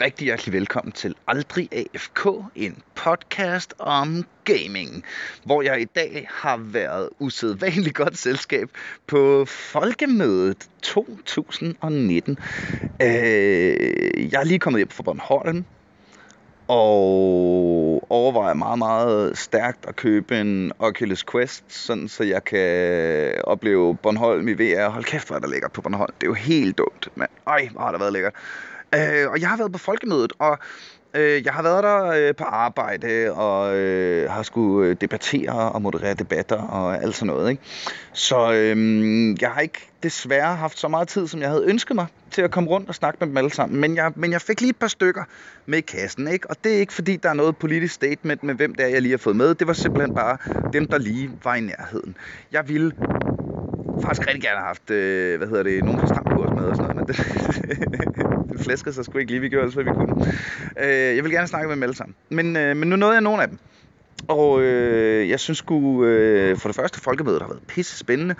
rigtig hjertelig velkommen til Aldrig AFK, en podcast om gaming, hvor jeg i dag har været usædvanligt godt selskab på Folkemødet 2019. Øh, jeg er lige kommet hjem fra Bornholm, og overvejer meget, meget stærkt at købe en Oculus Quest, sådan så jeg kan opleve Bornholm i VR. Hold kæft, hvor er der lækkert på Bornholm. Det er jo helt dumt, men Ej, hvor har der været lækkert. Øh, og jeg har været på folkemødet, og øh, jeg har været der øh, på arbejde, og øh, har skulle øh, debattere og moderere debatter og alt sådan noget. Ikke? Så øh, jeg har ikke desværre haft så meget tid, som jeg havde ønsket mig til at komme rundt og snakke med dem alle sammen. Men jeg, men jeg fik lige et par stykker med i kassen, ikke? Og det er ikke fordi, der er noget politisk statement med, hvem det er, jeg lige har fået med. Det var simpelthen bare dem, der lige var i nærheden. Jeg ville faktisk rigtig gerne haft, øh, hvad hedder det, nogen fra stramkurs med og sådan noget, men det, det flæskede sig sgu ikke lige, vi gjorde alt, hvad vi kunne. Øh, jeg vil gerne snakke med dem alle sammen, men, øh, men nu nåede jeg nogen af dem. Og øh, jeg synes sgu, øh, for det første, folkemødet har været pisse spændende.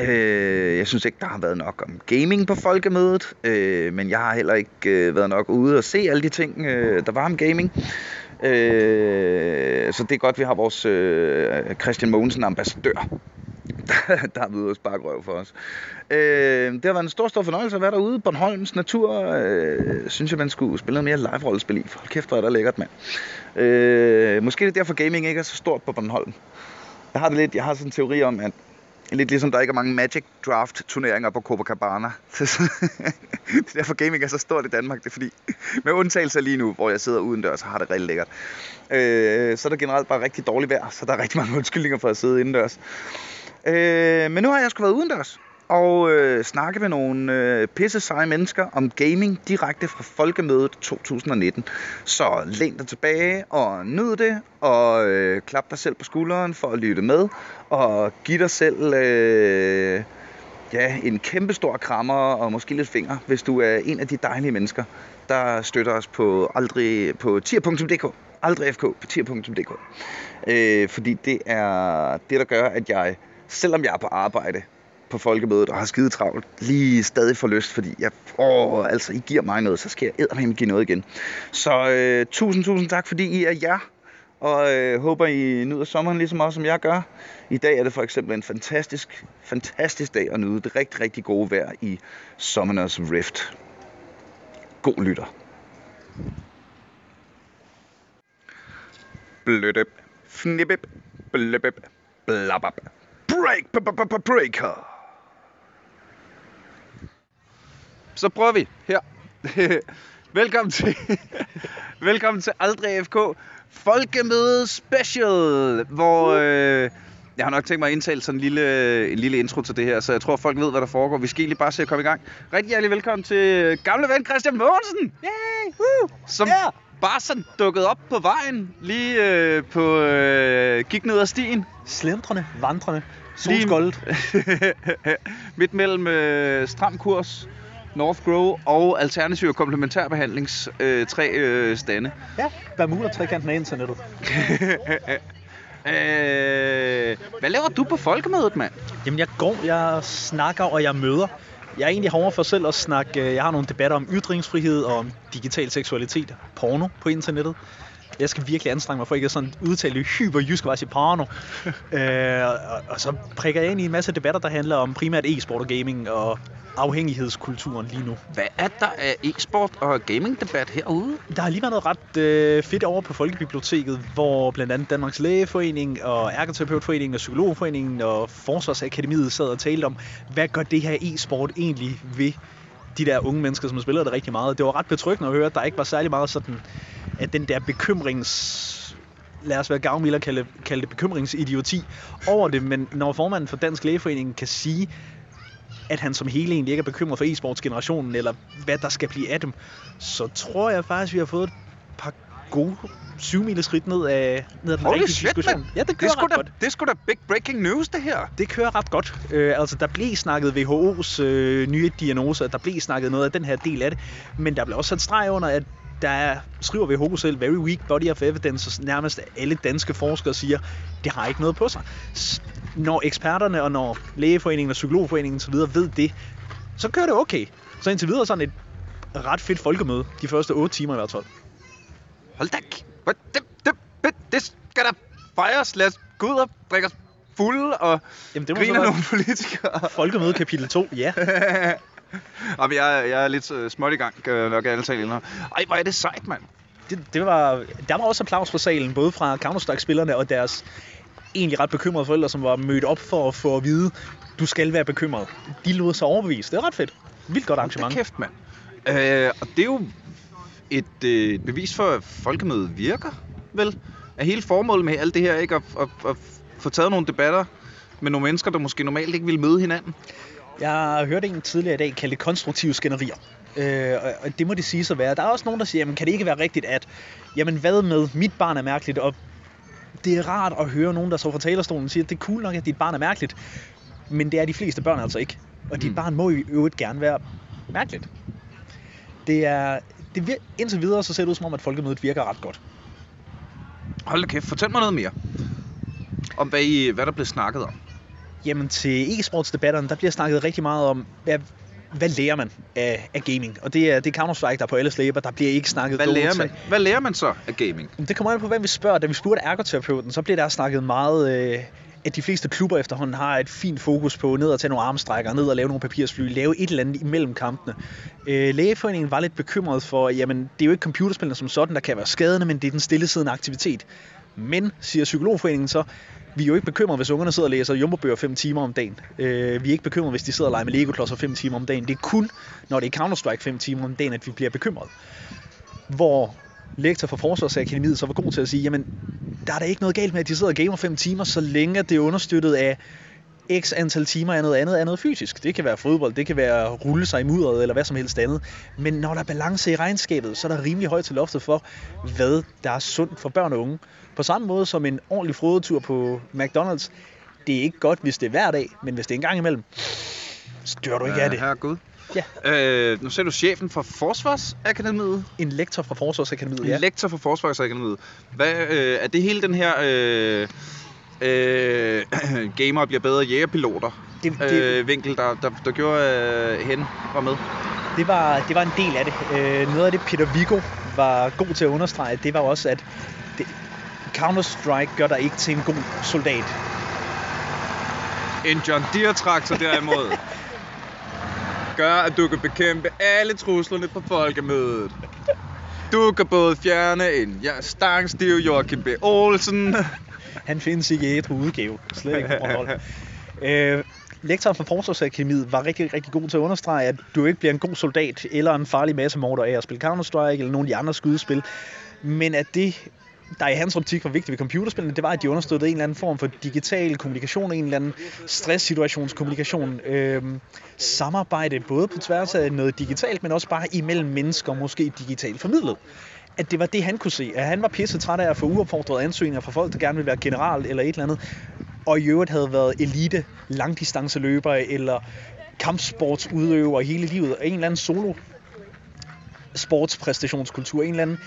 Øh, jeg synes ikke, der har været nok om gaming på folkemødet, øh, men jeg har heller ikke øh, været nok ude og se alle de ting, øh, der var om gaming. Øh, så det er godt, vi har vores øh, Christian Mogensen ambassadør der har været ude og sparke røv for os. Øh, det har været en stor, stor fornøjelse at være derude. Bornholms natur, øh, synes jeg, man skulle spille noget mere live-rollespil i. Hold kæft, hvor er der lækkert, mand. Øh, måske det er derfor, gaming ikke er så stort på Bornholm. Jeg har det lidt, jeg har sådan en teori om, at Lidt ligesom der ikke er mange Magic Draft turneringer på Copacabana. det er derfor gaming er så stort i Danmark. Det er fordi, med undtagelse lige nu, hvor jeg sidder udendørs, så har det rigtig lækkert. Øh, så er der generelt bare rigtig dårligt vejr, så der er rigtig mange undskyldninger for at sidde indendørs. Øh, men nu har jeg sgu været udendørs og øh, snakke med nogle øh, pisse seje mennesker om gaming direkte fra Folkemødet 2019. Så læn dig tilbage og nyd det, og øh, klap dig selv på skulderen for at lytte med, og giv dig selv øh, ja, en kæmpe stor krammer og måske lidt finger, hvis du er en af de dejlige mennesker, der støtter os på, aldrig, på tier.dk. Aldrig FK på tier.dk. Øh, fordi det er det, der gør, at jeg selvom jeg er på arbejde på folkemødet og har skide travlt, lige stadig får lyst, fordi jeg, åh, altså, I giver mig noget, så skal jeg eddermame give noget igen. Så øh, tusind, tusind tak, fordi I er jer, og øh, håber, I nyder sommeren lige så meget, som jeg gør. I dag er det for eksempel en fantastisk, fantastisk dag at nyde det rigtig, rigtig gode vejr i Summoners Rift. God lytter. Blødøb, fnibbeb, bløbeb, blabab. Break, breaker. Så prøver vi her. velkommen til, velkommen til Aldrig FK Folkemøde Special, hvor øh, jeg har nok tænkt mig at indtale sådan en lille, en lille intro til det her, så jeg tror, folk ved, hvad der foregår. Vi skal egentlig bare se at komme i gang. Rigtig hjertelig velkommen til gamle ven Christian Mogensen. Yay! Woo! Som yeah. bare sådan dukket op på vejen, lige øh, på øh, gik ned ad stien. Slendrende, vandrende. Solskoldet. Midt mellem øh, stram kurs, North Grow og alternativ komplementærbehandlings øh, tre øh, stande. Ja, Bermuda-trekanten af internettet. øh, hvad laver du på folkemødet, mand? Jamen, jeg går, jeg snakker og jeg møder. Jeg er egentlig herovre for selv at snakke. Øh, jeg har nogle debatter om ytringsfrihed og om digital seksualitet, porno på internettet. Jeg skal virkelig anstrenge mig for ikke at sådan udtale hyper jysk i porno. øh, og, og, så prikker jeg ind i en masse debatter, der handler om primært e-sport og gaming og afhængighedskulturen lige nu. Hvad er der af e-sport og gaming-debat herude? Der har lige været noget ret øh, fedt over på Folkebiblioteket, hvor blandt andet Danmarks Lægeforening og Ergoterapeutforeningen og Psykologforeningen og Forsvarsakademiet sad og talte om, hvad gør det her e-sport egentlig ved de der unge mennesker, som spiller det rigtig meget. Det var ret betryggende at høre, at der ikke var særlig meget sådan, at den der bekymrings lad os være gavmilde og kalde, kalde det bekymringsidioti over det, men når formanden for Dansk Lægeforening kan sige, at han som hele egentlig ikke er bekymret for e-sportsgenerationen, eller hvad der skal blive af dem, så tror jeg faktisk, vi har fået et par gode syv skridt ned af, ned af den rigtige shit, diskussion. Man. Ja, det kører det ret da, godt. Det er sgu da big breaking news, det her. Det kører ret godt. Øh, altså, der blev snakket WHO's øh, nye diagnoser, der blev snakket noget af den her del af det, men der blev også sat streg under, at der er, skriver WHO selv, very weak body of evidence, og nærmest alle danske forskere siger, det har ikke noget på sig. Når eksperterne og når lægeforeningen og psykologforeningen osv. ved det, så kører det okay. Så indtil videre sådan et ret fedt folkemøde, de første 8 timer i hvert fald. Hold da det, det, det, det skal der fejres. Lad os gå ud og drikke os fulde og Jamen, det være nogle politikere. folkemøde kapitel 2, ja. Jamen, jeg, jeg er lidt uh, småt i gang, kan jeg nok alle tale. Ej, hvor er det sejt, mand. Det, det var, der var også applaus fra salen, både fra Counter-Strike-spillerne og deres egentlig ret bekymrede forældre, som var mødt op for at få at vide, du skal være bekymret. De lod sig overbevise. Det er ret fedt. Vildt godt arrangement. da kæft, mand. Øh, og det er jo et øh, bevis for, at folkemødet virker, vel? Er hele formålet med alt det her ikke at, at, at få taget nogle debatter med nogle mennesker, der måske normalt ikke ville møde hinanden? Jeg hørte en tidligere i dag kalde det konstruktive skænderier. Øh, og- det må det sige så være. Der er også nogen, der siger, jamen, kan det ikke være rigtigt, at jamen, hvad med, mit barn er mærkeligt, og det er rart at høre nogen, der så fra talerstolen siger, at det er cool nok, at dit barn er mærkeligt, men det er de fleste børn altså ikke. Og dit Mm. barn må i øvrigt gerne være mærkeligt. Det er, det vir- indtil videre så ser det ud som om, at folkemødet virker ret godt. Hold da kæft, fortæl mig noget mere. Om hvad, I, hvad der blev snakket om. Jamen til e-sportsdebatterne, der bliver snakket rigtig meget om, hvad, hvad lærer man af, af gaming? Og det er, det er Counter-Strike, der er på alles læber. Der bliver ikke snakket Hvad lærer, man, hvad lærer man så af gaming? Det kommer an på, hvem vi spørger. Da vi spurgte ergoterapeuten, så blev der snakket meget, øh, at de fleste klubber efterhånden har et fint fokus på ned og tage nogle armstrækker, ned og lave nogle papirsfly, lave et eller andet imellem kampene. Øh, lægeforeningen var lidt bekymret for, jamen det er jo ikke computerspillene som sådan, der kan være skadende, men det er den stillesiddende aktivitet. Men, siger Psykologforeningen så, vi er jo ikke bekymret, hvis ungerne sidder og læser jumbobøger 5 timer om dagen. Øh, vi er ikke bekymret, hvis de sidder og leger med Lego-klodser 5 timer om dagen. Det er kun, når det er Counter-Strike 5 timer om dagen, at vi bliver bekymret. Hvor lektor for Forsvarsakademiet så var god til at sige, jamen, der er da ikke noget galt med, at de sidder og gamer 5 timer, så længe det er understøttet af x antal timer af noget andet af noget fysisk. Det kan være fodbold, det kan være rulle sig i mudderet eller hvad som helst andet. Men når der er balance i regnskabet, så er der rimelig højt til loftet for, hvad der er sundt for børn og unge. På samme måde som en ordentlig frodetur på McDonald's. Det er ikke godt, hvis det er hver dag, men hvis det er en gang imellem, så dør du ikke af det. Herregud. Ja. Øh, nu ser du chefen for Forsvarsakademiet. En lektor fra Forsvarsakademiet, Ja. ja. Lektor for Forsvarsakademiet. Hvad, øh, er det hele den her... Øh, øh, gamer bliver bedre jægerpiloter Det, det, øh, vinkel, der, der, der gjorde øh, hen var med? det, var, det var en del af det. Øh, noget af det, Peter Vigo var god til at understrege, det var også, at det, Counter-Strike gør dig ikke til en god soldat. En John Deere-traktor derimod gør, at du kan bekæmpe alle truslerne på folkemødet. Du kan både fjerne en ja, stangstiv Joachim B. Olsen. Han findes ikke i et udgave. Slet ikke på Bornholm. øh, lektoren fra Forsvarsakademiet var rigtig, rigtig god til at understrege, at du ikke bliver en god soldat eller en farlig massemorder af at spille Counter-Strike eller nogle af de andre skydespil. Men at det, der i hans optik var vigtigt ved computerspillene, det var, at de understøttede en eller anden form for digital kommunikation, en eller anden stresssituationskommunikation, øh, samarbejde både på tværs af noget digitalt, men også bare imellem mennesker, måske digitalt formidlet at det var det, han kunne se. At han var pisse træt af at få uopfordrede ansøgninger fra folk, der gerne ville være general eller et eller andet. Og i øvrigt havde været elite langdistanceløbere eller kampsportsudøvere hele livet. Og en eller anden solo sportspræstationskultur, en eller anden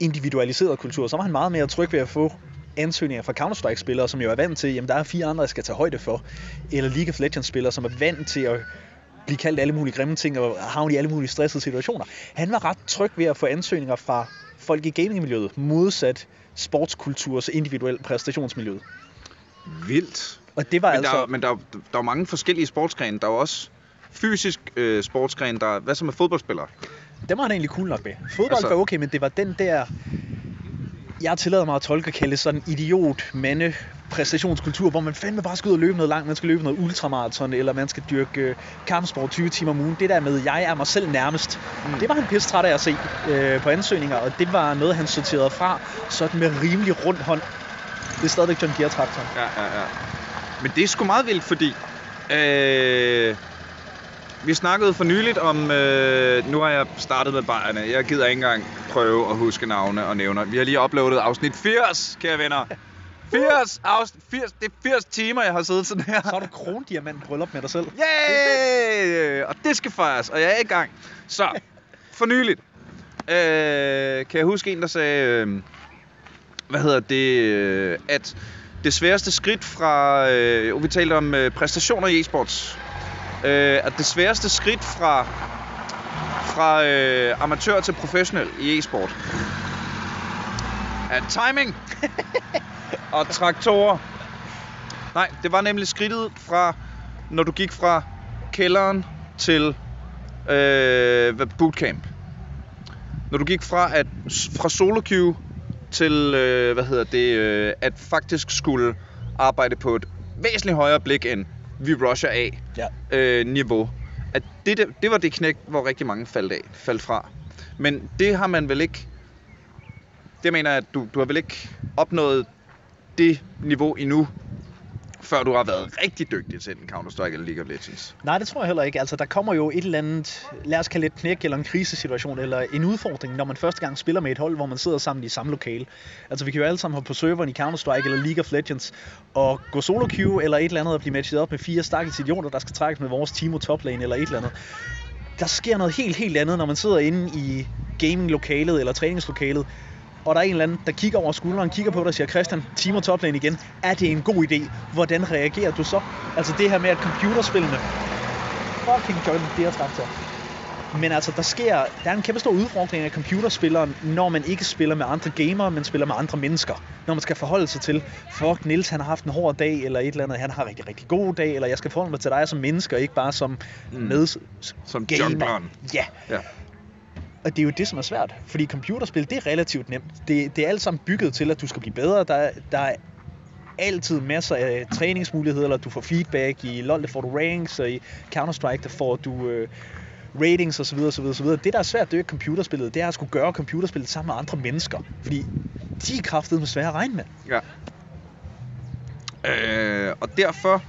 individualiseret kultur, så var han meget mere tryg ved at få ansøgninger fra Counter-Strike-spillere, som jo er vant til, jamen der er fire andre, jeg skal tage højde for. Eller League of Legends-spillere, som er vant til at blive kaldt alle mulige grimme ting og havne i alle mulige stressede situationer. Han var ret tryg ved at få ansøgninger fra folk i gamingmiljøet, modsat sportskulturs individuel præstationsmiljøet. Vildt. Og det var Men, altså... der, er- men der, er- der er jo mange forskellige sportsgrene. Der er jo også fysisk øh, sportsgren. Der, er- hvad så med fodboldspillere? Det var han egentlig cool nok med. Fodbold Altså- var okay, men det var den der... Jeg tillader mig at tolke og kalde sådan idiot mande præstationskultur, hvor man fandme bare skal ud og løbe noget langt, man skal løbe noget ultramaraton, eller man skal dyrke øh, kampsport 20 timer om ugen. Det der med, jeg er mig selv nærmest, mm. det var han pisse træt af at se øh, på ansøgninger, og det var noget, han sorterede fra, sådan med rimelig rund hånd. Det er stadigvæk John Deere-traktoren. Ja, ja, ja. Men det er sgu meget vildt, fordi... Øh, vi snakkede for nyligt om... Øh, nu har jeg startet med bajerne. Jeg gider ikke engang prøve at huske navne og nævner. Vi har lige uploadet afsnit 80, kære venner. 80, afsnit, 80, det er 80 timer, jeg har siddet sådan her. Så har du krondiamant bryllup med dig selv. Yay! Og det skal fejres, og jeg er i gang. Så, for nyligt. Øh, kan jeg huske en, der sagde... Øh, hvad hedder det? Øh, at det sværeste skridt fra... Øh, vi talte om øh, præstationer i e-sports. Øh, at det sværeste skridt fra fra øh, amatør til professionel i e-sport. Er timing og traktorer. Nej, det var nemlig skridtet fra, når du gik fra kælderen til øh, hvad- bootcamp. Når du gik fra at fra solo queue til øh, hvad hedder det, øh, at faktisk skulle arbejde på et væsentligt højere blik end vi rusher af Ja. øh, niveau. At det, det, det var det knæk, hvor rigtig mange faldt af, faldt fra. Men det har man vel ikke... Det mener jeg, at du, du har vel ikke opnået det niveau endnu, før du har været rigtig dygtig til den Counter-Strike eller League of Legends. Nej, det tror jeg heller ikke. Altså, der kommer jo et eller andet, lad os kalde det et knæk eller en krisesituation, eller en udfordring, når man første gang spiller med et hold, hvor man sidder sammen i samme lokale. Altså, vi kan jo alle sammen hoppe på serveren i Counter-Strike eller League of Legends, og gå solo queue eller et eller andet og blive matchet op med fire stakkels idioter, der skal trækkes med vores Timo toplane eller et eller andet. Der sker noget helt, helt andet, når man sidder inde i gaminglokalet eller træningslokalet, og der er en eller anden, der kigger over skulderen, kigger på dig og siger, Christian, Timo toplane igen, er det en god idé? Hvordan reagerer du så? Altså det her med, at computerspillene fucking Jordan Deere traktor. Men altså, der sker, der er en kæmpe stor udfordring af computerspilleren, når man ikke spiller med andre gamere, men spiller med andre mennesker. Når man skal forholde sig til, fuck, Nils han har haft en hård dag, eller et eller andet, han har rigtig, rigtig god dag, eller jeg skal forholde mig til dig som menneske, og ikke bare som Mm. med Som gamer. jungleren. Ja, Ja og det er jo det, som er svært. Fordi computerspil, det er relativt nemt. Det, det er alt sammen bygget til, at du skal blive bedre. Der, der er altid masser af træningsmuligheder, eller du får feedback. I LoL, der får du ranks, og i Counter-Strike, der får du øh, ratings osv. osv., osv. Det, der er svært, det er jo computerspillet. Det er at skulle gøre computerspillet sammen med andre mennesker. Fordi de er kraftedeme svære at regne med. Ja. Øh, og derfor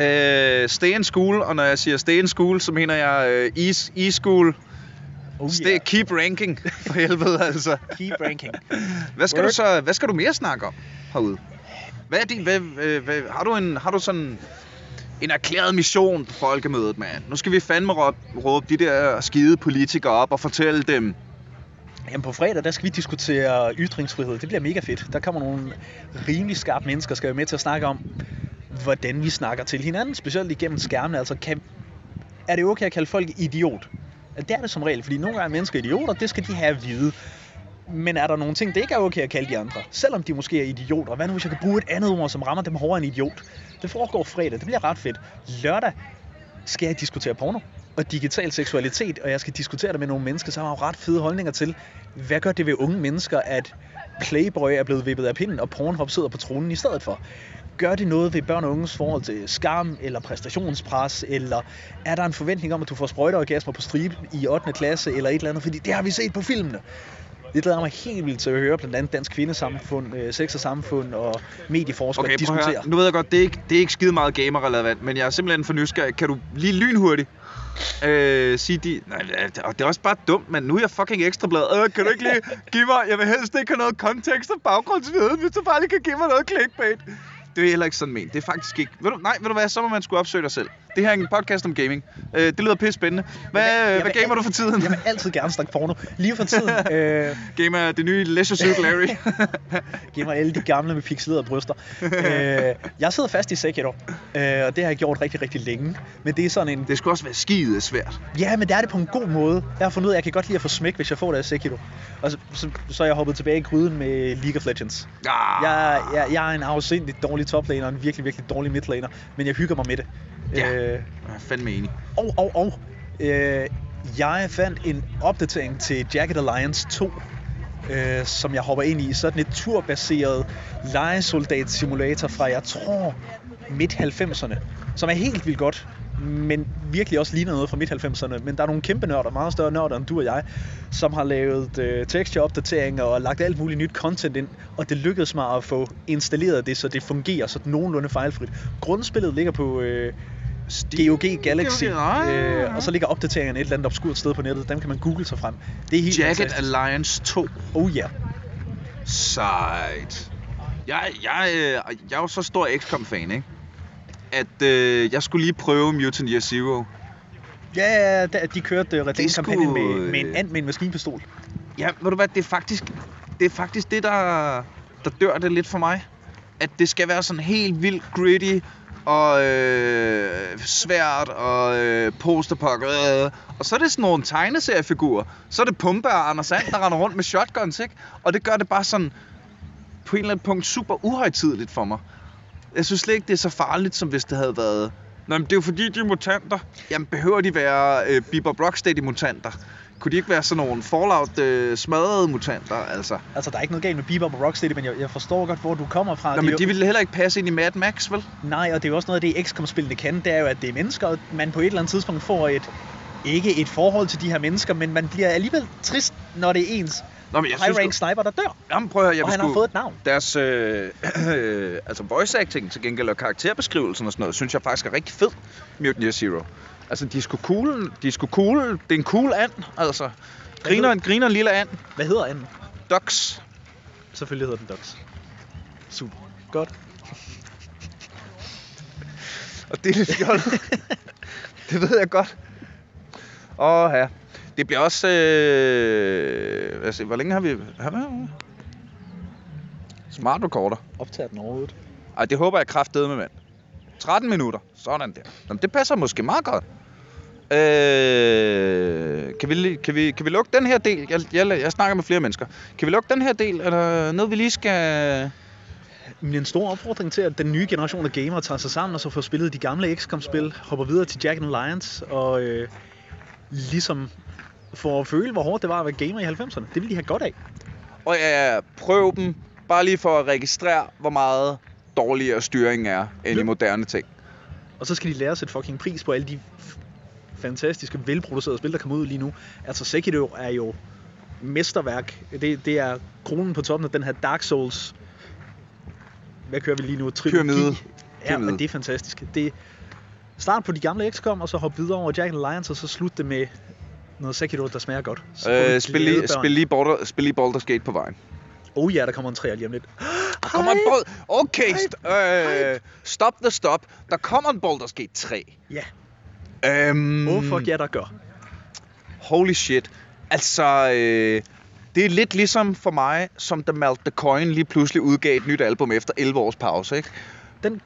øh, stay in school, og når jeg siger stay in school, så mener jeg øh, e- e-school. Oh, Stay, yeah. Keep ranking, for helvede altså. Keep ranking. Hvad skal, du Word. så, hvad skal du mere snakke om herude? Hvad er din, hvad, hvad, hvad, har, du en, har du sådan en erklæret mission på folkemødet, mand? Nu skal vi fandme råbe, råbe de der skide politikere op og fortælle dem, Jamen på fredag, der skal vi diskutere ytringsfrihed. Det bliver mega fedt. Der kommer nogle rimelig skarpe mennesker, skal være med til at snakke om, hvordan vi snakker til hinanden, specielt igennem skærmene. Altså, kan, er det okay at kalde folk idiot? Det er det som regel, fordi nogle gange er mennesker idioter, det skal de have at vide. Men er der nogle ting, det ikke er okay at kalde de andre? Selvom de måske er idioter. Hvad nu, hvis jeg kan bruge et andet ord, som rammer dem hårdere end idiot? Det foregår fredag, det bliver ret fedt. Lørdag skal jeg diskutere porno og digital seksualitet, og jeg skal diskutere det med nogle mennesker, som har ret fede holdninger til, hvad gør det ved unge mennesker, at Playboy er blevet vippet af pinden, og Pornhub sidder på tronen i stedet for? Gør det noget ved børn og unges forhold til skam eller præstationspres, eller er der en forventning om, at du får sprøjteorgasmer på stribe i 8. klasse, eller et eller andet, fordi det har vi set på filmene. Det glæder mig helt vildt til at høre blandt andet Dansk Kvindesamfund, øh, Sex og Samfund og medieforskere Okay, diskutere. Nu ved jeg godt, det er ikke, det er ikke skide meget gamer-relevant, men jeg er simpelthen for nysgerrig. Kan du lige lynhurtigt øh, sige de... Nej, det er- og det er også bare dumt, men nu er jeg fucking ekstrablad. Øh, kan du ikke lige give mig... Jeg vil helst ikke have noget kontekst og baggrundsviden, hvis du bare lige kan give mig noget clickbait. Det er heller ikke sådan ment. Det er faktisk ikke... Ved du, nej, ved du hvad? Så må man skulle opsøge dig selv. Det her er en podcast om gaming. Øh, det lyder pisse spændende. Hvad, Jeg jeg hvad vil gamer du for tiden? Jeg vil altid gerne snakke porno. Lige for tiden øh, Gamer er det nye Leisure Suit Larry. mig alle de gamle med pixelerede bryster. øh, jeg sidder fast i Sekiro, øh, og det har jeg gjort rigtig, rigtig længe. Men det er sådan en... det skulle også være skide svært. Ja, men det er det på en god måde. Jeg har fundet ud af, at jeg kan godt lide at få smæk, hvis jeg får det af Sekiro. Og så, så, så er jeg hoppet tilbage i gryden med League of Legends. Ah, Jeg, jeg, jeg er en afsindigt dårlig toplaner og en virkelig, virkelig dårlig midlaner, men jeg hygger mig med det. Ja. Øh, Jeg er fandme enig. Og, og, og. Øh, jeg fandt en opdatering til Jagged Alliance 2, øh, som jeg hopper ind i. Sådan et turbaseret legesoldat-simulator fra, jeg tror, midt-90'erne. Som er helt vildt godt, men virkelig også ligner noget fra midt-90'erne. Men der er nogle kæmpe nørder, meget større nørder end du og jeg, som har lavet øh, texture-opdateringer og lagt alt muligt nyt content ind. Og det lykkedes mig at få installeret det, så det fungerer så nogenlunde fejlfrit. Grundspillet ligger på... Øh, GOG Galaxy, GOG, øh, og så ligger opdateringerne et eller andet obskurt sted på nettet. Dem kan man google sig frem. Det er helt Jagged fantastisk. Alliance 2. Oh ja. Yeah. Sejt. Jeg, jeg, øh, jeg er jo så stor XCOM-fan, ikke? At øh, jeg skulle lige prøve Mutant Year Zero. Ja, da- de kørte uh, Det er sgu, kampagnen med, med en øh, and med en maskinpistol. Ja, ved du hvad, det er faktisk det, er faktisk det der, der dør det lidt for mig. At det skal være sådan helt vildt gritty, og øh, svært og øh, posterpakker. Øh. Og så er det sådan nogle tegneseriefigurer. Så er det Pumpe og Anders Sand, der render rundt med shotguns, ikke? Og det gør det bare sådan på en eller anden punkt super uhøjtidligt for mig. Jeg synes slet ikke, det er så farligt, som hvis det havde været... Nå, men det er jo fordi, de er mutanter. Jamen, behøver de være øh, Bebop Rocksteady-mutanter? Kunne de ikke være sådan nogle Fallout øh, smadrede mutanter, altså? Altså, der er ikke noget galt med Bebop og Rocksteady, men jeg, jeg forstår godt, hvor du kommer fra. Nå, men jo- de ville heller ikke passe ind i Mad Max, vel? Nej, og det er jo også noget af det, XCOM-spillene kan, det er jo, at det er mennesker, og man på et eller andet tidspunkt får et, ikke et forhold til de her mennesker, men man bliver alligevel trist, når det er ens Nå, men jeg high synes, rank sniper, der dør. Jamen, prøv at høre, jeg og han har sgu- fået et navn. Deres øh, øh, altså voice acting til gengæld og karakterbeskrivelsen og sådan noget, synes jeg faktisk er rigtig fed Mutant Year Zero. Altså, de er sgu cool, de er sgu cool, det er en cool and, altså. Griner, en, griner en lille and. Hvad hedder anden? Ducks. Selvfølgelig hedder den Dux. Super. Godt. Og det er lidt fjollet. det ved jeg godt. Åh, ja. Det bliver også... Øh, altså, hvor længe har vi... Har vi Smart recorder. Optager den overhovedet. Ej, det håber jeg kraftedeme med, mand. 13 minutter. Sådan der. Jamen, det passer måske meget godt. Øh, kan, vi, kan, vi, kan vi lukke den her del? Jeg, jeg, jeg snakker med flere mennesker. Kan vi lukke den her del? Er der noget, vi lige skal... Men en stor opfordring til, at den nye generation af gamere tager sig sammen og så får spillet de gamle XCOM-spil, hopper videre til Jack and Alliance og øh, ligesom får at føle, hvor hårdt det var at være gamer i 90'erne. Det vil de have godt af. Og ja, prøv dem. Bare lige for at registrere, hvor meget dårligere styringen er end i moderne ting. Og så skal de lære at sætte fucking pris på alle de fantastiske, velproducerede spil, der kommer ud lige nu. Altså Sekiro er jo mesterværk. Det, det er kronen på toppen af den her Dark Souls... Hvad kører vi lige nu? Trilogi. Pyramide. Ja, men det er fantastisk. Det start på de gamle XCOM, og så hoppe videre over Jack and Alliance, og så slutte det med noget Sekiro, der smager godt. Så Øh, spil, lige, spil, lige Baldur, spil lige Baldur's Gate på vejen. Oh ja, der kommer en træer lige om lidt. Der kommer en bold... Okay, st- øh, stop the stop. Der kommer en Baldur's Gate 3. Ja, Øhm, oh fuck ja, der gør. Holy shit. Altså, øh, det er lidt ligesom for mig, som da Malt the Coin lige pludselig udgav et nyt album efter 11 års pause, ikke? Den,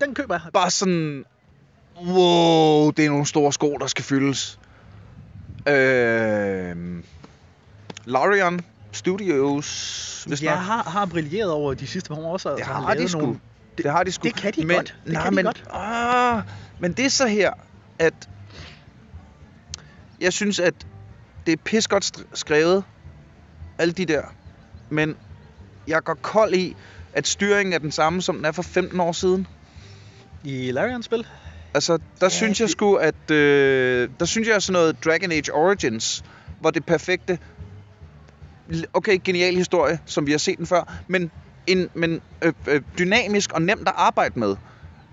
den køber jeg. Bare sådan, wow, det er nogle store sko, der skal fyldes. Øh, Larian Studios, hvis jeg nok. har, har brilleret over de sidste par år også. Det har lavet de sgu. nogle- Det har de sgu. det kan de men, godt. Det nej, kan de men, godt. Ah, men det er så her, at jeg synes, at det er pis godt skrevet, alle de der. Men jeg går kold i, at styringen er den samme, som den er for 15 år siden. I Larian-spil? Altså, der ja, synes jeg det- sgu, at... Øh, der synes jeg sådan noget Dragon Age Origins var det perfekte. Okay, genial historie, som vi har set den før, men, en, men øh, øh, dynamisk og nemt at arbejde med.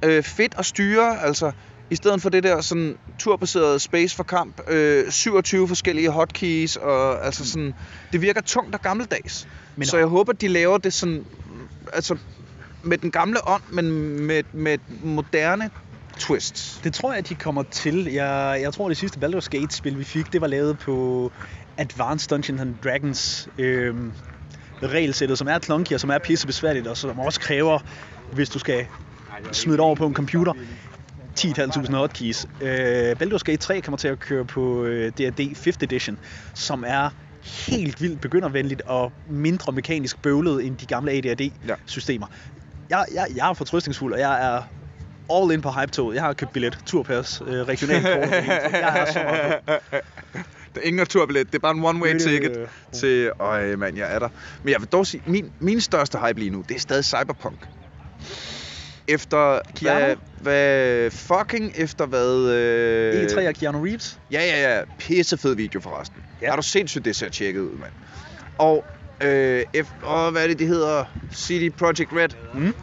Øh, fedt at styre, altså i stedet for det der sådan turbaserede space for kamp, øh, 27 forskellige hotkeys, og altså sådan, det virker tungt og gammeldags. Men- Men, så jeg håber, de laver det sådan, altså med den gamle ånd, men med, med moderne twists. Det tror jeg, at de kommer til. Jeg, jeg tror, det sidste Baldur's Gate-spil, vi fik, det var lavet på Advanced Dungeons and Dragons øhm, regelsættet, som er clunky og som er pisse besværligt, og som også kræver, hvis du skal smide det over på en computer, 10.500 hotkeys. Øh, Baldur's Gate 3 kommer til at køre på øh, D&D 5th Edition, som er helt vildt begyndervenligt og mindre mekanisk bøvlet end de gamle AD&D-systemer. Jeg, jeg, jeg er fortrøstningsfuld, og jeg er all in på hype-toget. Jeg har købt billet, turpas, øh, regionalt kort. Jeg er så meget. Der er ingen naturbillet, det er bare en one-way Øh, ticket øh. til... Øj, mand, jeg er der. Men jeg vil dog sige, min, min største hype lige nu, det er stadig Cyberpunk. Efter... Keanu? Hvad, hvad, fucking efter hvad... Øh, E3 og Keanu Reeves. Ja, ja, ja. Pisse fed video forresten. Ja. Er du sindssygt, det ser tjekket ud, mand. Og, øh, efter, og hvad er det, det hedder? CD Projekt Red. Mm.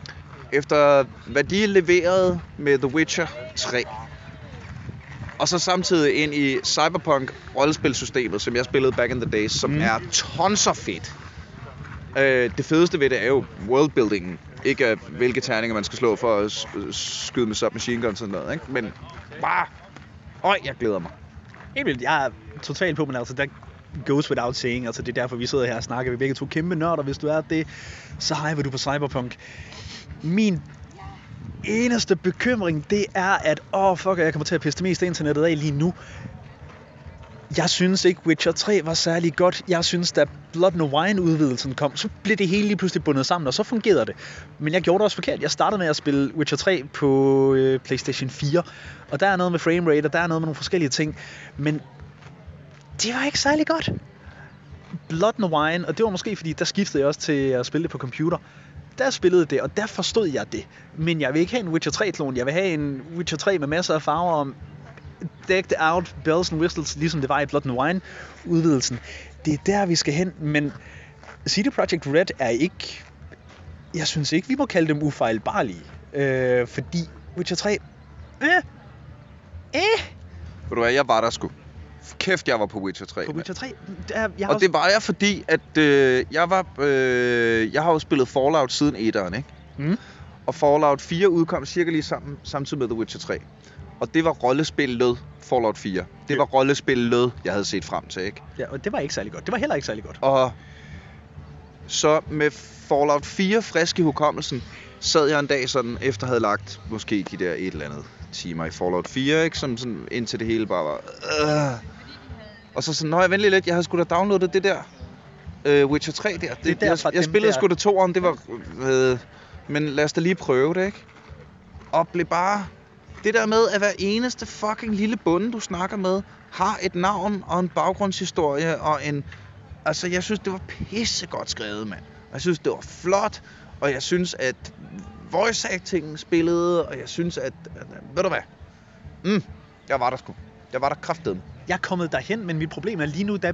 Efter hvad de leverede med The Witcher 3. Og så samtidig ind i Cyberpunk rollespilsystemet, som jeg spillede back in the days, som Mm. er tons of fedt. Øh, det fedeste ved det er jo worldbuildingen. Ikke øh, hvilke terninger man skal slå for at skyde med submachine guns og sådan noget, ikke? Men bare... Øj, jeg glæder mig. Helt vildt. Jeg er totalt på, men altså, der goes without saying. Altså, det er derfor, vi sidder her og snakker. Vi er begge to kæmpe nørder. Hvis du er det, så hyper du på Cyberpunk. Min eneste bekymring, det er, at åh, oh, fuck, jeg kommer til at pisse mest internettet af lige nu. Jeg synes ikke, Witcher 3 var særlig godt. Jeg synes, da Blood and Wine-udvidelsen kom, så blev det hele lige pludselig bundet sammen, og så fungerede det. Men jeg gjorde det også forkert. Jeg startede med at spille Witcher 3 på øh, PlayStation 4, og der er noget med framerate, og der er noget med nogle forskellige ting. Men det var ikke særlig godt. Blood and Wine, og det var måske fordi, der skiftede jeg også til at spille det på computer. Der spillede det, og der forstod jeg det. Men jeg vil ikke have en Witcher 3-klon. Jeg vil have en Witcher 3 med masser af farver om decked out, bells and whistles, ligesom det var i Blood and Wine udvidelsen. Det er der, vi skal hen, men CD Projekt Red er ikke... Jeg synes ikke, vi må kalde dem ufejlbarlige. Øh, fordi Witcher 3... Eh, eh, Ved du hvad, jeg var der sgu. Kæft, jeg var på Witcher 3. på. Witcher 3... Der, jeg Og det var jeg, fordi at øh, jeg var... Øh, jeg har jo spillet Fallout siden 1'eren, ikke? Mm. Og Fallout 4 udkom cirka lige sammen, samtidig med The Witcher 3. Og det var rollespillet Fallout 4. Det var rollespillet, jeg havde set frem til, ikke? Ja, og det var ikke særlig godt. Det var heller ikke særlig godt. Og så med Fallout 4 frisk i hukommelsen, sad jeg en dag sådan, efter at have lagt måske de der et eller andet timer i Fallout 4, ikke? Som sådan, indtil det hele bare var... Øh. Og så sådan, når jeg ventede lidt, jeg havde sgu da downloadet det der øh, Witcher 3 der. Det, Det er jeg, jeg spillede sgu da toeren, det var... Øh, men lad os da lige prøve det, ikke? Og blev bare... Det der med, at hver eneste fucking lille bonde, du snakker med, har et navn og en baggrundshistorie og en... Altså, jeg synes, det var pissegodt skrevet, mand. Jeg synes, det var flot, og jeg synes, at voice acting spillede, og jeg synes, at... at ved du hvad? Mm, jeg var der sgu. Jeg var der kraftedeme. Jeg er kommet derhen, men mit problem er lige nu, der,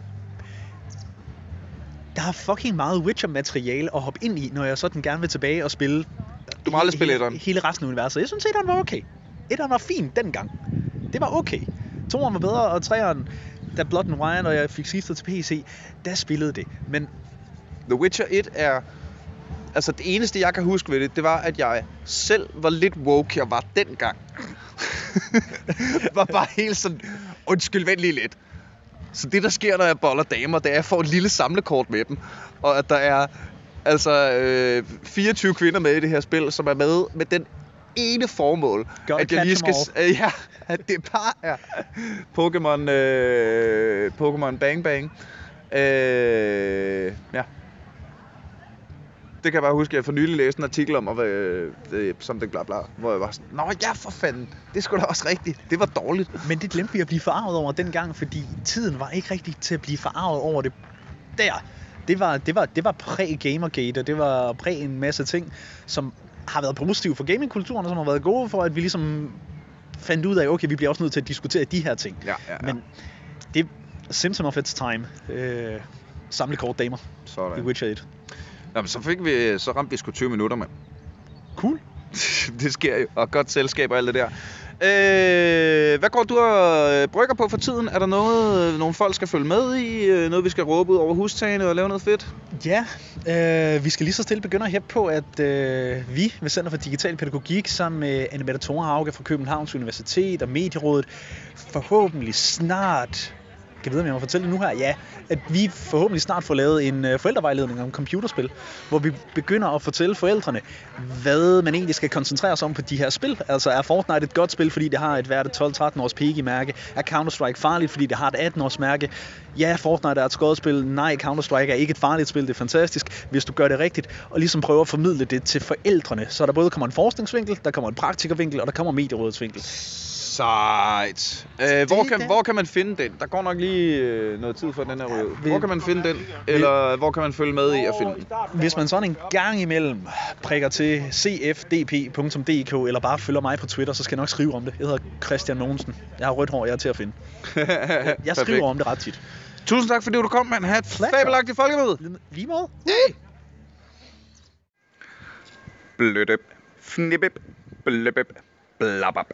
der er fucking meget Witcher-materiale at hoppe ind i, når jeg sådan gerne vil tilbage og spille Du må aldrig spille hele, etteren. hele resten af universet. Jeg synes, etteren var okay. Etteren var fin dengang. Det var okay. Toeren var bedre, og treeren, da Blood and Wine, og jeg fik skiftet til PC, der spillede det. Men The Witcher 1 er... Altså, det eneste, jeg kan huske ved det, det var, at jeg selv var lidt woke, jeg var dengang. var bare helt sådan, undskyld, vent lige lidt. Så det, der sker, når jeg boller damer, det er, at jeg får et lille samlekort med dem. Og at der er altså øh, 24 kvinder med i det her spil, som er med med den ene formål, Gotta at jeg lige skal... Øh, ja, at det bare er Pokémon, øh, Pokémon Bang Bang. Øh, ja. Det kan jeg bare huske, at jeg for nylig læste en artikel om, og, øh, øh, som det bla bla, hvor jeg var sådan, Nå ja, for fanden, det skulle da også rigtigt. Det var dårligt. Men det glemte vi at blive forarvet over dengang, fordi tiden var ikke rigtig til at blive forarvet over det der. Det var, det var, det var præ-Gamergate, og det var præ en masse ting, som har været positive for gamingkulturen, og som har været gode for, at vi ligesom fandt ud af, okay, vi bliver også nødt til at diskutere de her ting. Ja, ja, ja. Men det er symptom of its time. Øh, samlekort damer i Sådan. Witcher 1. Jamen, så, fik vi, så ramte vi sgu 20 minutter, mand. Cool. det sker jo. Og godt selskab og alt det der. Øh, hvad går du og øh, brygger på for tiden? Er der noget, øh, nogle folk skal følge med i? Øh, Noget, vi skal råbe ud over hustagene og lave noget fedt? Ja, øh, vi skal lige så stille begynde at hæppe på, at øh, vi ved Center for Digital Pædagogik sammen med Anne-Mette Thorhauge fra Københavns Universitet og Medierådet forhåbentlig snart kan vide, om jeg må fortælle det nu her, ja, at vi forhåbentlig snart får lavet en øh, forældrevejledning om computerspil, hvor vi begynder at fortælle forældrene, hvad man egentlig skal koncentrere sig om på de her spil. Altså er Fortnite et godt spil, fordi det har et hvert 12-13 års PEGI-mærke? Er Counter-Strike farligt, fordi det har et 18 års mærke? Ja, Fortnite er et skodspil. Nej, Counter-Strike er ikke et farligt spil. Det er fantastisk, hvis du gør det rigtigt. Og ligesom prøver at formidle det til forældrene. Så der både kommer en forskningsvinkel, der kommer en praktikervinkel, og der kommer medierådets vinkel. Sejt. Øh, hvor, kan, hvor kan man finde den? Der går nok lige øh, noget tid for den her vi- Hvor kan man finde den? Eller hvor kan man følge med i at finde den? Hvis man sådan en gang imellem prikker til cfdp.dk, eller bare følger mig på Twitter, så skal jeg nok skrive om det. Jeg hedder Christian Mogensen. Jeg har rødt hår, jeg er til at finde. Jeg skriver om det ret tit. Tusind tak, fordi du kom, mand. Ha' et fabelagtigt folkemøde. Lige måde. Hey! Blødøb. Fnibbeb. Bløbeb. Blabab.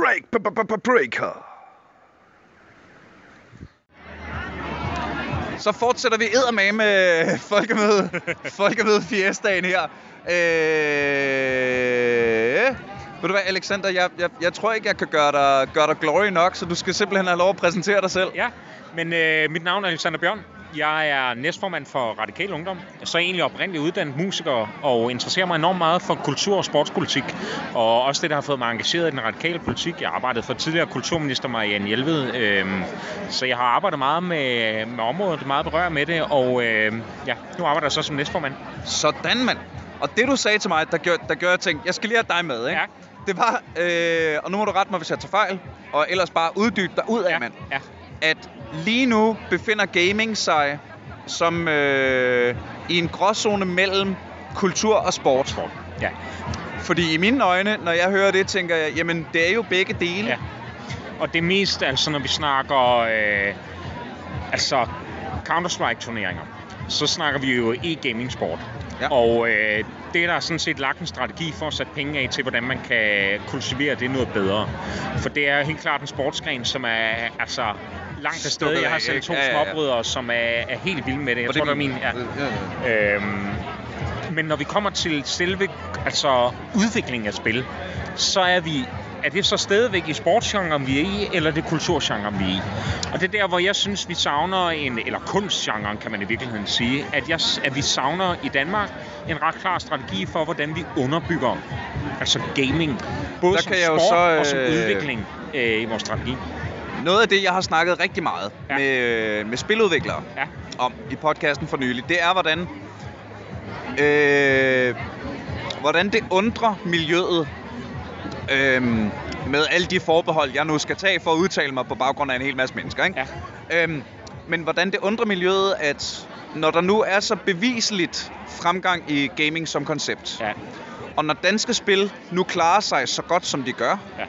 Break. b- b- b- Breaker. Så fortsætter vi eddermame med folkemøde, folkemøde fiestaen her. Øh, ved du hvad, Alexander, jeg, jeg, jeg tror ikke, jeg kan gøre dig, gøre dig glory nok, så du skal simpelthen have lov at præsentere dig selv. Ja, men øh, mit navn er Alexander Bjørn. Jeg er næstformand for Radikal Ungdom. Så er jeg egentlig oprindeligt uddannet musiker og interesserer mig enormt meget for kultur- og sportspolitik. Og også det, der har fået mig engageret i den radikale politik. Jeg har arbejdet for tidligere kulturminister Marianne Hjelved. Øhm, så jeg har arbejdet meget med, med området, meget berørt med det. Og øh, ja, nu arbejder jeg så som næstformand. Sådan, mand. Og det, du sagde til mig, der gør, der gør jeg tænkte, jeg skal lige have dig med, ikke? Ja. Det var, øh, og nu må du rette mig, hvis jeg tager fejl, og ellers bare uddybe dig ud af, Ja, mand. ja. At lige nu befinder gaming sig som øh, i en gråzone mellem kultur og sport. Sport. Ja. Fordi i mine øjne, når jeg hører det, tænker jeg, jamen det er jo begge dele. Ja. Og det mest, altså når vi snakker øh, altså Counter-Strike-turneringer, så snakker vi jo e-gaming-sport. Ja. Og øh, det er der sådan set lagt en strategi for at sætte penge af til, hvordan man kan kultivere det noget bedre. For det er helt klart en sportsgren, som er altså langt af sted. Stukket Jeg har selv to Ja, ja, ja. småbrødre, som er, er helt vilde med det. Jeg Og tror, det er min... Ja. Øhm, men når vi kommer til selve altså udviklingen af spil, så er vi er det så stadigvæk i sportsgenren, vi er i, eller er det kulturgenren, vi er i? Og det er der, hvor jeg synes, vi savner en, eller kunstgenren, kan man i virkeligheden sige, at, jeg, at vi savner i Danmark en ret klar strategi for, hvordan vi underbygger altså gaming. Både Der som kan jeg jo sport så, og som øh, udvikling øh, i vores strategi. Noget af det, jeg har snakket rigtig meget Ja. med, med spiludviklere Ja. om i podcasten for nylig, det er, hvordan, øh, hvordan det undrer miljøet øh, med alle de forbehold, jeg nu skal tage for at udtale mig på baggrund af en hel masse mennesker. Ikke? Ja. Øhm, men hvordan det undrer miljøet, at når der nu er så beviseligt fremgang i gaming som koncept, Ja. og når danske spil nu klarer sig så godt, som de gør, Ja.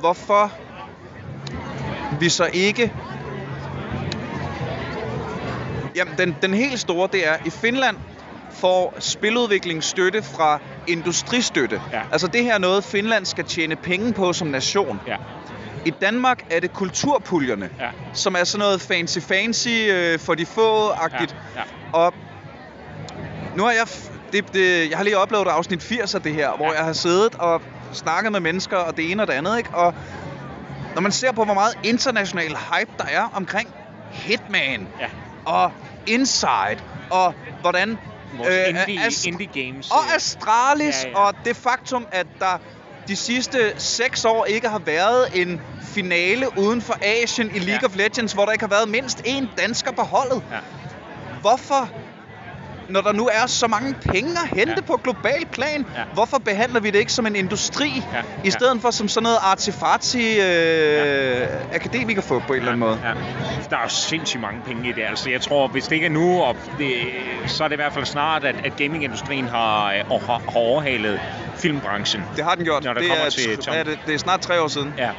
hvorfor vi så ikke... Jamen, den, den helt store, det er, i Finland får spiludvikling støtte fra industristøtte. Ja. Altså det her er noget, Finland skal tjene penge på som nation. Ja. I Danmark er det kulturpuljerne, Ja. som er sådan noget fancy-fancy øh, for de få-agtigt. Ja. Ja. Og nu har jeg... Det, det, jeg har lige oplevet afsnit 80 af det her, hvor Ja. jeg har siddet og snakket med mennesker og det ene og det andet, ikke? Og når man ser på, hvor meget international hype der er omkring Hitman Ja. og Inside og hvordan... Vores øh, indie, Ast- indie games. og øh, Astralis Ja, ja. og det faktum, at der de sidste seks år ikke har været en finale uden for Asien i League Ja. of Legends, hvor der ikke har været mindst én dansker på holdet. Ja. Hvorfor, når der nu er så mange penge at hente Ja. på global plan, Ja. hvorfor behandler vi det ikke som en industri, Ja. i stedet for som sådan noget artifarti øh, akademikerfå på en eller anden måde? Ja. Der er jo sindssygt mange penge i det. Altså, jeg tror, hvis det ikke er nu, og det, så er det i hvert fald snart, at, at gamingindustrien har, øh, har, har overhalet filmbranchen. Det har den gjort. Når det kommer er, til Tom. er det, det er snart tre år siden. Ja,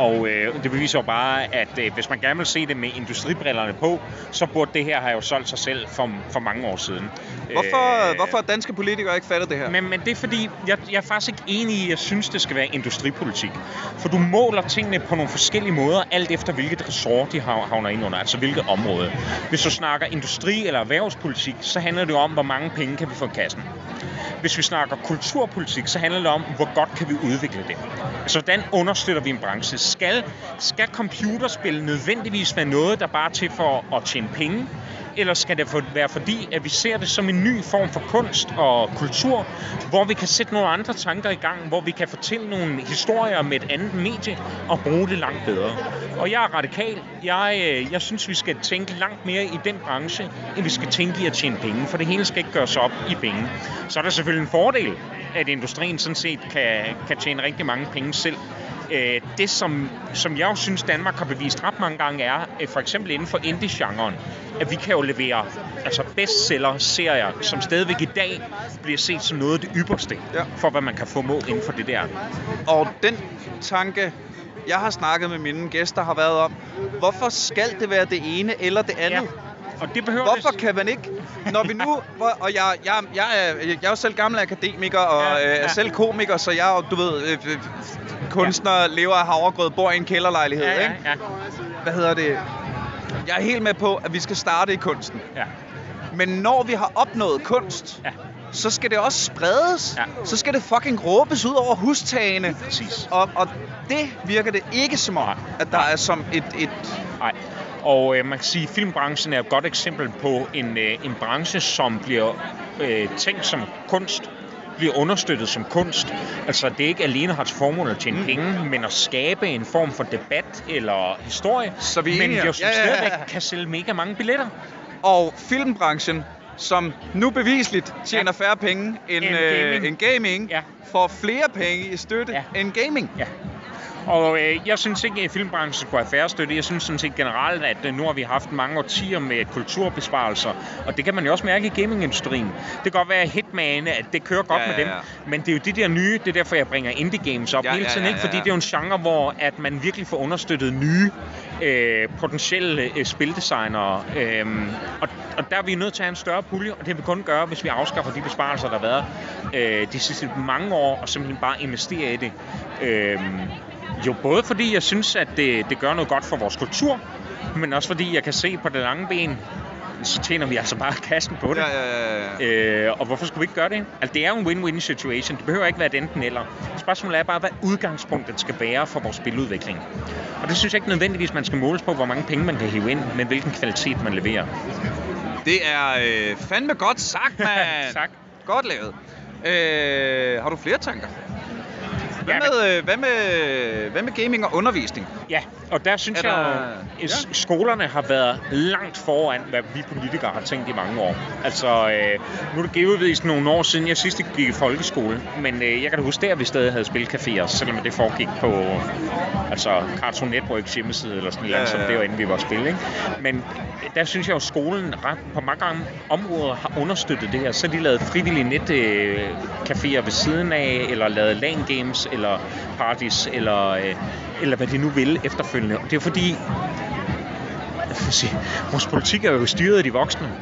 og øh, det beviser jo bare, at øh, hvis man gerne vil se det med industribrillerne på, så burde det her have jo solgt sig selv for, for mange år siden. Hvorfor, Øh, hvorfor har danske politikere ikke fattet det her? Men, men det er fordi, jeg, jeg er faktisk ikke enig i, at jeg synes, det skal være industripolitik. For du måler tingene på nogle forskellige måder, alt efter hvilket ressort de hav- havner ind under, altså hvilket område. Hvis du snakker industri- eller erhvervspolitik, så handler det om, hvor mange penge kan vi få i kassen. Hvis vi snakker kulturpolitik, så handler det om, hvor godt kan vi udvikle det. Altså, hvordan understøtter vi en branche? Skal, skal computerspil nødvendigvis være noget, der bare er til for at tjene penge? Eller skal det være fordi, at vi ser det som en ny form for kunst og kultur, hvor vi kan sætte nogle andre tanker i gang, hvor vi kan fortælle nogle historier med et andet medie og bruge det langt bedre. Og jeg er radikal. Jeg, øh, jeg synes, vi skal tænke langt mere i den branche, end vi skal tænke i at tjene penge, for det hele skal ikke gøres op i penge. Så er der selvfølgelig en fordel, at industrien sådan set kan, kan tjene rigtig mange penge selv. Øh, det, som, som jeg jo synes, Danmark har bevist ret mange gange, er, øh, for eksempel inden for indie-genren, at vi kan jo levere altså bestseller-serier, som stadigvæk i dag bliver set som noget af det ypperste, Ja. for hvad man kan få mål inden for det der. Og den tanke, jeg har snakket med mine gæster, har været om, hvorfor skal det være det ene eller det andet? Og det behøver Hvorfor det... kan man ikke, når vi nu, og jeg, jeg, jeg, er, jeg er jo selv gammel akademiker, og Ja, ja, ja. er selv komiker, så jeg er jo, du ved, øh, øh, kunstner, ja. lever af havregrød, bor i en kælderlejlighed, Ja, ja, ikke? ja, Hvad hedder det? Jeg er helt med på, at vi skal starte i kunsten. ja, Men når vi har opnået kunst, ja, så skal det også spredes. Ja. Så skal det fucking råbes ud over hustagene. præcis. Og, og det virker det ikke som om, Nej. at der er som et, et Nej. Og øh, man kan sige, at filmbranchen er et godt eksempel på en, øh, en branche, som bliver øh, tænkt som kunst, bliver understøttet som kunst. Altså det er ikke alene har til formål at tjene mm. penge, men at skabe en form for debat eller historie. Så vi men jo Ja, ja, ja. kan sælge mega mange billetter. Og filmbranchen, som nu bevisligt tjener færre penge end, End øh, gaming. end gaming, Ja. får flere penge i støtte Ja. end gaming. Ja. Og øh, jeg synes ikke, at filmbranchen skulle have færre støtte. Jeg synes sådan set generelt, at øh, nu har vi haft mange årtier med kulturbesparelser. Og det kan man jo også mærke i gamingindustrien. Det kan godt være Hitman, at det kører godt Ja, med ja, dem. ja. Men det er jo de der nye, det er derfor, jeg bringer indie games op Ja, hele ja, tiden. ja, ikke? ja, Fordi ja. det er jo en genre, hvor at man virkelig får understøttet nye øh, potentielle øh, spildesignere. Øhm, og, og der er vi nødt til at have en større pulje, og det kan vi kun gøre, hvis vi afskaffer de besparelser, der har været øh, de sidste mange år, og simpelthen bare investere i det. Øhm, jo, både fordi jeg synes, at det, det gør noget godt for vores kultur, men også fordi jeg kan se på det lange ben, så tjener vi altså bare kassen på det. Ja, ja, ja, ja. Øh, og hvorfor skulle vi ikke gøre det? Altså, det er jo en win-win situation. Det behøver ikke være et enten eller. Spørgsmålet er bare, hvad udgangspunktet skal være for vores spiludvikling. Og det synes jeg ikke nødvendigvis, man skal måles på, hvor mange penge man kan hive ind, men hvilken kvalitet man leverer. Det er øh, fandme godt sagt, mand. tak. Godt lavet. Øh, har du flere tanker? Hvad, Ja, med, øh, hvad, med, hvad med gaming og undervisning? Ja, og der synes Er jeg, der- jo, at skolerne har været langt foran, hvad vi politikere har tænkt i mange år. Altså, øh, nu er det givetvis nogle år siden, jeg sidst gik i folkeskole, men øh, jeg kan da huske, der vi stadig havde spilcaféer, selvom det foregik på altså Cartoon Networks hjemmeside eller sådan noget, Ja, ja, som det var inden vi var spil, ikke? Men der synes jeg jo, at skolen ret, på mange gange områder har understøttet det her. Så de lavet frivillige netcaféer ved siden af, eller lavet LAN games, eller parties, eller, øh, eller hvad de nu vil efterfølgende. Og det er fordi, sige, vores politik er jo styret af de voksne,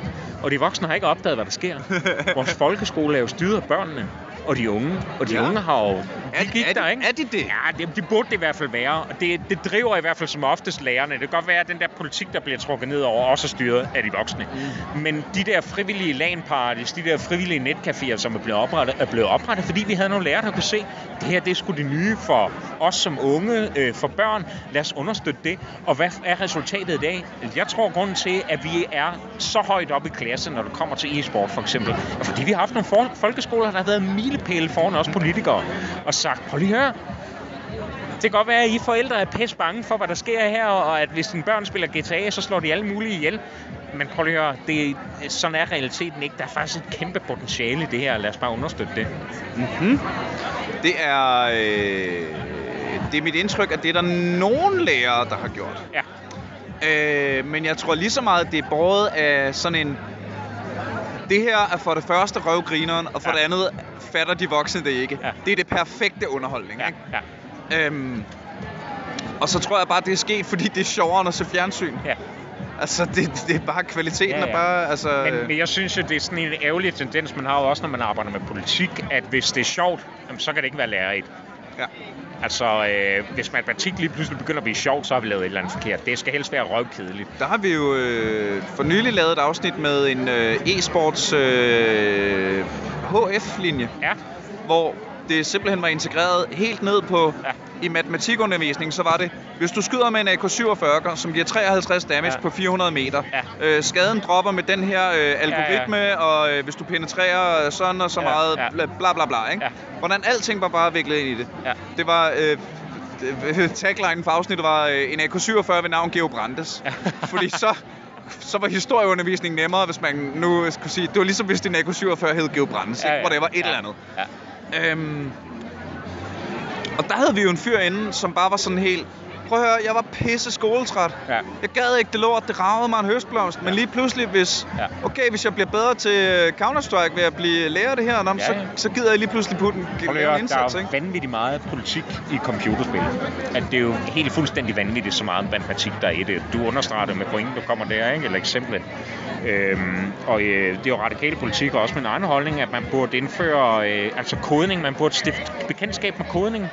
og de voksne har ikke opdaget, hvad der sker. Vores folkeskole er jo styret af børnene og de unge, og de Ja. unge har jo... De Er- gik er de- der, ikke? er de det? Ja, det, det burde det i hvert fald være, og det, det driver i hvert fald som oftest lærerne. Det kan godt være, at den der politik, der bliver trukket ned over, også er styret af de voksne. Mm. Men de der frivillige LAN-parties, de der frivillige netcaféer, som er blevet oprettet, er blevet oprettet, fordi vi havde nogle lærere, der kunne se, det her det er sgu det nye for os som unge, øh, for børn. Lad os understøtte det. Og hvad er resultatet i dag? Jeg tror, grunden til, at vi er så højt oppe i klassen, når det kommer til e-sport for eksempel, er fordi vi har haft nogle folkeskoler, der har været milepæle foran os politikere, og sagt, prøv lige at høre, det kan godt være, at I forældre er pisse bange for, hvad der sker her, og at hvis dine børn spiller GTA, så slår de alle mulige ihjel. Men prøv lige at høre, det, sådan er realiteten ikke. Der er faktisk et kæmpe potentiale i det her. Lad os bare understøtte det. Det er, øh, det er mit indtryk, at det er der nogen lærere, der har gjort. Ja, Øh, men jeg tror lige så meget, det er båret af sådan en... Det her er for det første røvgrineren, og for Ja. det andet fatter de voksne det ikke. Ja. Det er det perfekte underholdning, ja, ikke? ja. Øhm, og så tror jeg bare, det er sket, fordi det er sjovere end at se fjernsyn. ja. Altså, det, det er bare kvaliteten Ja, er ja. bare... Altså, Men, men jeg synes, at det er sådan en ærgerlig tendens, man har jo også, når man arbejder med politik, at hvis det er sjovt, jamen, så kan det ikke være lærerigt. Ja. Altså, øh, hvis matematik lige pludselig begynder at blive sjovt, så har vi lavet et eller andet forkert. Det skal helst være røvkedeligt. Der har vi jo øh, for nylig lavet et afsnit med en øh, e-sports øh, HF-linje, Ja, hvor det simpelthen var integreret helt ned på... Ja. I matematikundervisning, så var det, hvis du skyder med en AK-47, som giver 53 damage Ja. på 400 meter, Ja. øh, skaden dropper med den her øh, algoritme, ja, ja. og øh, hvis du penetrerer sådan og så Ja, meget, ja. bla bla bla, ikke? Ja. Hvordan alting var bare viklet ind i det. Ja. Det var... Øh, taglinen for afsnittet var øh, en AK-47 ved navn Geo Brandes. Fordi så, så var historieundervisningen nemmere, hvis man nu skulle sige... Det var ligesom hvis din AK-47 hed Geo Brandes, Ja, ja, ja. ja. hvor det var et Ja. eller andet. Ja. Øhm, og der havde vi jo en fyr inde, som bare var sådan helt... Prøv at høre, jeg var pisse skoletræt. Ja. Jeg gad ikke det lort, det ragede mig en høstblomst. Men lige pludselig, hvis... Ja. Okay, hvis jeg bliver bedre til Counter-Strike ved at blive lærer det her, Ja, så, ja. så gider jeg lige pludselig putte en, Prøv en indsats, der er ikke? vanvittigt meget politik i computerspil. At det er jo helt fuldstændig vanvittigt, så meget matematik der er i det. Du understreger det med point, du kommer der, ikke? Eller eksemplet. Øhm, og øh, det er jo radikale politik og også min egen holdning, at man burde indføre øh, altså kodning, man burde stifte bekendtskab med kodning.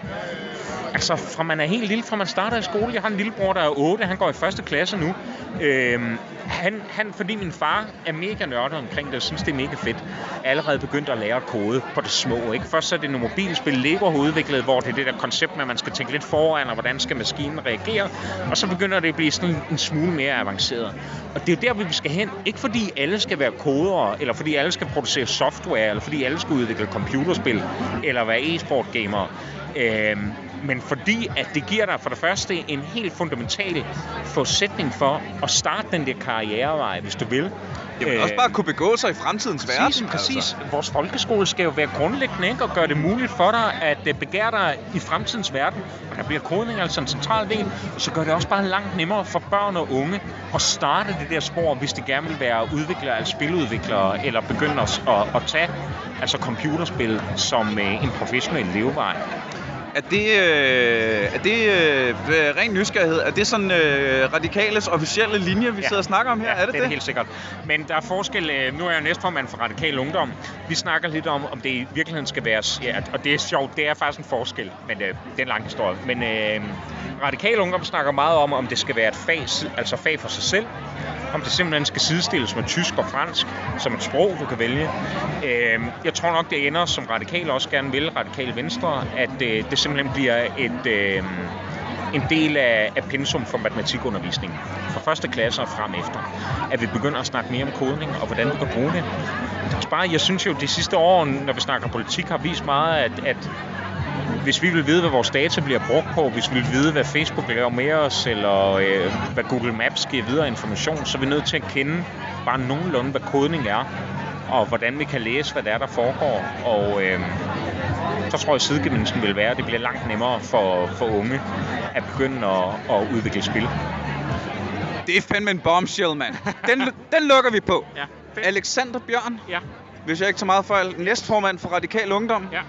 Altså, fra man er helt lille, fra man starter i skole. Jeg har en lillebror, der er 8, han går i første klasse nu. Øhm, han, han, fordi min far er mega nørdet omkring det, og synes, det er mega fedt, allerede begyndt at lære at kode på det små. Ikke? Først så er det nogle mobilspil, Lego har udviklet, hvor det er det der koncept med, at man skal tænke lidt foran, og hvordan skal maskinen reagere. Og så begynder det at blive sådan en smule mere avanceret. Og det er jo der, vi skal hen. Ikke fordi alle skal være kodere, eller fordi alle skal producere software, eller fordi alle skal udvikle computerspil, eller være e-sport gamere. Øhm, men fordi at det giver dig for det første en helt fundamental forudsætning for at starte den der karrierevej, hvis du vil. Jamen, også bare kunne begå sig i fremtidens præcis, verden. Præcis, Altså. Vores folkeskole skal jo være grundlæggende ikke? og gøre det muligt for dig at øh, begære dig i fremtidens verden. Og der bliver kodning altså en central del, og så gør det også bare langt nemmere for børn og unge at starte det der spor, hvis de gerne vil være udviklere eller spiludviklere, eller begynde at, at, at tage altså computerspil som øh, en professionel levevej. Er det, øh, er det øh, ren nysgerrighed? Er det sådan øh, radikales officielle linje, vi Ja. sidder og snakker om her? Ja, er det det det? er helt sikkert. Men der er forskel. øh, Nu er jeg næstformand for Radikal Ungdom. Vi snakker lidt om, om det i virkeligheden skal være... Ja, og det er sjovt. Det er faktisk en forskel, men øh, det er en lang historie. Men øh, Radikal Ungdom snakker meget om, om det skal være et fag, altså fag for sig selv. Om det simpelthen skal sidestilles med tysk og fransk som et sprog, du kan vælge. Øh, jeg tror nok, det ender, som radikal også gerne vil, radikal venstre, at øh, det simpelthen bliver et... Øh, en del af, af pensum for matematikundervisningen. Fra første klasse og frem efter. At vi begynder at snakke mere om kodning og hvordan vi kan bruge det. Bare, jeg synes jo, de sidste år, når vi snakker politik, har vist meget, at, at hvis vi vil vide, hvad vores data bliver brugt på, hvis vi vil vide, hvad Facebook laver med os, eller øh, hvad Google Maps giver videre information, så er vi nødt til at kende bare nogenlunde, hvad kodning er, og hvordan vi kan læse, hvad der er, der foregår. Og øh, så tror jeg, at sidegevinsten vil være, at det bliver langt nemmere for, for unge at begynde at, at udvikle spil. Det er fandme en bombshell, mand. Den, den lukker vi på. Ja, fedt. Alexander Bjørn, Ja, hvis jeg ikke tager meget fejl, næstformand for Radikal Ungdom. ja.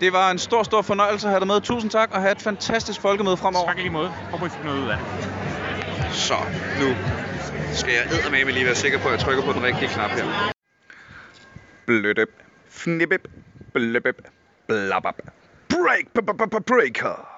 Det var en stor, stor fornøjelse at have dig med. Tusind tak, og have et fantastisk folkemøde fremover. Tak i lige måde. Håber, I fik noget ud af det. Så, nu skal jeg eddermame lige være sikker på, at jeg trykker på den rigtige knap her. Blødøb. Fnibbeb. Bløbeb. Blabab. Break. Breaker.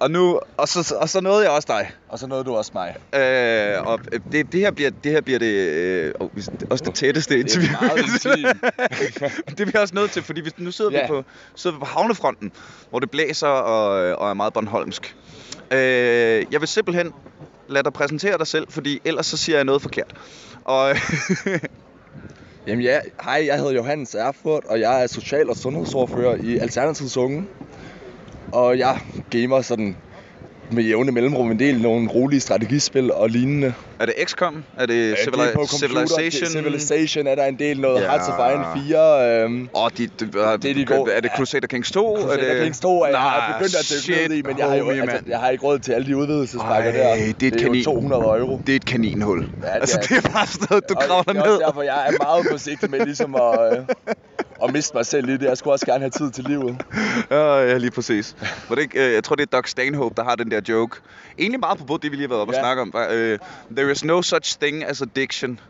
Og nu, og så, og så nåede jeg også dig. Og så nåede du også mig. Øh, og det, det, her bliver, det her bliver det, øh, hvis- også det tætteste interview. meget det er vi også nødt til, fordi vi, nu sidder, Ja. vi på, sidder vi på havnefronten, hvor det blæser og, og er meget Bornholmsk. Øh, jeg vil simpelthen lade dig præsentere dig selv, fordi ellers så siger jeg noget forkert. Og Jamen ja, hej, jeg hedder Johannes Erfurt, og jeg er social- og sundhedsordfører i Alternativets Unge. Og jeg gamer sådan med jævne mellemrum en del nogle rolige strategispil og lignende. er det XCOM? Er det, Ja, Civili- det er. Civilization? Det, Civilization er der en del noget. Ja. Hearts of Iron 4. Øhm, Åh, de, de, det er de gode. Er det Crusader Kings 2? Crusader er det... Kings 2 er jeg har begyndt at dykke ned i, men jeg har, jo, homie, altså, jeg har ikke råd til alle de udvidelsespakker Ej, der. det er et det er kanin. jo 200 euro. Det er et kaninhul. Ja, det altså, er det er bare sådan noget, du kravler det er ned. også derfor, jeg er meget forsigtig med ligesom at, øh, at miste mig selv i det. Jeg skulle også gerne have tid til livet. Ja, ja, lige præcis. Var det ikke, øh, jeg tror, det er Doc Stanhope, der har den der joke. Egentlig meget på det, vi lige har været oppe og Ja. snakke om. Øh, There is no such thing as addiction.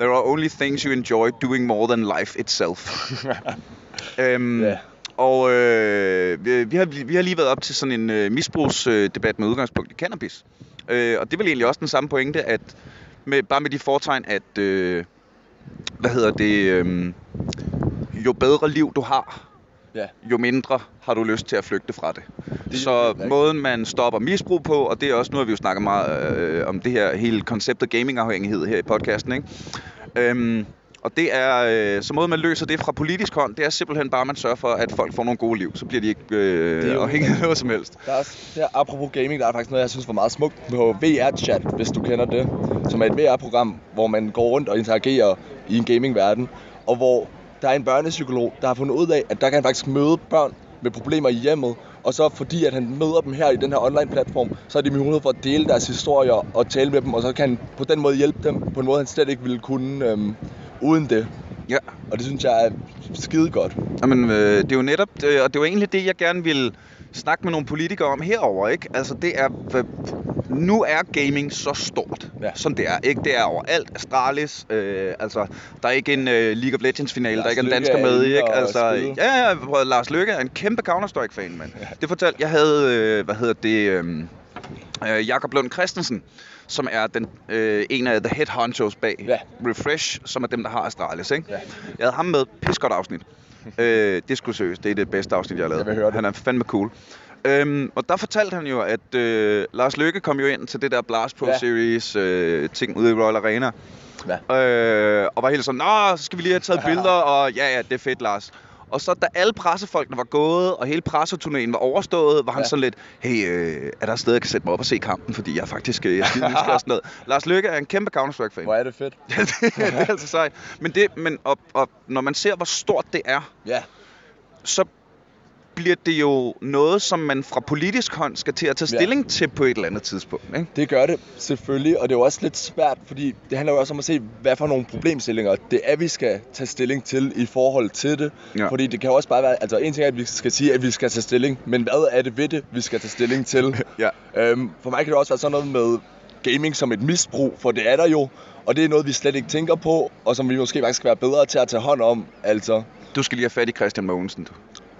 There are only things you enjoy doing more than life itself. øhm, Ja. Og øh, vi, vi, har, vi har lige været op til sådan en øh, misbrugsdebat med udgangspunkt i cannabis. Øh, og det er vel egentlig også den samme pointe, at med, bare med de fortegn, at øh, hvad hedder det, øh, jo bedre liv du har, Ja. jo mindre har du lyst til at flygte fra det. Det så rigtigt. måden man stopper misbrug på, og det er også, nu har vi jo snakket meget øh, om det her hele konceptet gamingafhængighed her i podcasten, ikke? Øhm, og det er, øh, så måden man løser det fra politisk hånd, det er simpelthen bare, at man sørger for, at folk får nogle gode liv. Så bliver de ikke øh, Det afhængige af noget som helst. Der er der, apropos gaming, der er faktisk noget, jeg synes var meget smukt på VR-chat, hvis du kender det. Som er et VR-program, hvor man går rundt og interagerer i en gaming-verden. Og hvor der er en børnepsykolog, der har fundet ud af, at der kan han faktisk møde børn med problemer i hjemmet. Og så fordi, at han møder dem her i den her online-platform, så er de mulighed for at dele deres historier og tale med dem. Og så kan han på den måde hjælpe dem på en måde, han slet ikke ville kunne øhm, uden det. Ja. Og det synes jeg er skide godt. Jamen, øh, det er jo netop, øh, og det var egentlig det, jeg gerne ville snakke med nogle politikere om herover, ikke? Altså, det er... Nu er gaming så stort, Ja. som det er, ikke? Det er overalt. Astralis, øh, altså, der er ikke en øh, League of Legends-finale, der Lars ikke er en dansker er med i, ikke? Altså, ja, ja, prøv, Lars Løkke er en kæmpe Counter-Strike-fan, mand. Ja. Det fortalte, jeg havde, øh, hvad hedder det, øh, øh, Jakob Lund Christensen, som er den, øh, en af the head honchos bag Ja. Refresh, som er dem, der har Astralis, ikke? Ja. Jeg havde ham med, pis godt afsnit. øh, det skulle seriøst, det er det bedste afsnit, jeg har lavet. Jeg vil høre det. Han er fandme cool. Øhm, og der fortalte han jo, at øh, Lars Løkke kom jo ind til det der Blast Pro Ja. Series øh, ting ude i Royal Arena. Ja. Øh, og var helt sådan, Nå, så skal vi lige have taget billeder, og ja, ja, det er fedt, Lars. Og så da alle pressefolkene var gået, og hele presseturnéen var overstået, var han Ja. sådan lidt, hey, øh, er der et sted, jeg kan sætte mig op og se kampen, fordi jeg er faktisk øh, jeg nysgerrig og sådan noget. Lars Løkke er en kæmpe Counter-Strike-fan. Hvor er det fedt. Ja, det, det er altså sejt. Men, det, men og, og, når man ser, hvor stort det er, Ja. så bliver det jo noget, som man fra politisk hånd skal til at tage Ja. stilling til på et eller andet tidspunkt. Ikke? Det gør det selvfølgelig, og det er jo også lidt svært, fordi det handler jo også om at se, hvad for nogle problemstillinger det er, vi skal tage stilling til i forhold til det. Ja. Fordi det kan jo også bare være, altså en ting er, at vi skal sige, at vi skal tage stilling, men hvad er det ved det, vi skal tage stilling til? Ja. øhm, for mig kan det også være sådan noget med gaming som et misbrug, for det er der jo, og det er noget, vi slet ikke tænker på, og som vi måske faktisk skal være bedre til at tage hånd om. Altså, Du skal lige have fat i Christian Mogensen. Du.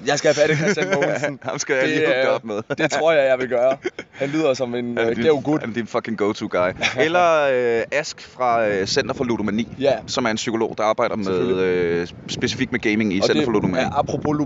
Jeg skal have fat i Christian Mogensen. Ham skal jeg lige hooke op med. det tror jeg, jeg vil gøre. Han lyder som en din- gæv gut. Han er din fucking go-to guy. Eller øh, Ask fra øh, Center for Ludomani, Ja. som er en psykolog, der arbejder med øh, specifikt med gaming i Og Center det for Ludomani. er apropos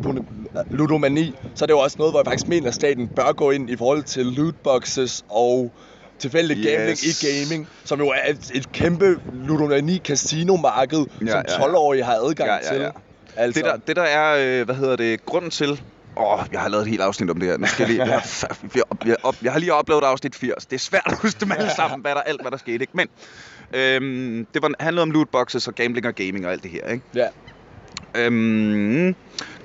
ludomani, så er det jo også noget, hvor jeg faktisk mener, at staten bør gå ind i forhold til lootboxes og tilfældig Yes. gambling i gaming, som jo er et, et kæmpe ludomani casino-marked, Ja, som ja, ja. 12-årige har adgang Ja, ja, ja. til. Altså, Det, der, det der er, øh, hvad hedder det, grunden til... Åh, jeg har lavet et helt afsnit om det her. Nu skal jeg, lige, jeg, har, jeg, jeg, jeg, jeg har lige oplevet afsnit 80. Det er svært at huske dem alle sammen, hvad der, alt hvad der skete. Ikke? Men øhm, det var, handlede om lootboxes og gambling og gaming og alt det her. Ikke? Ja, Øhm,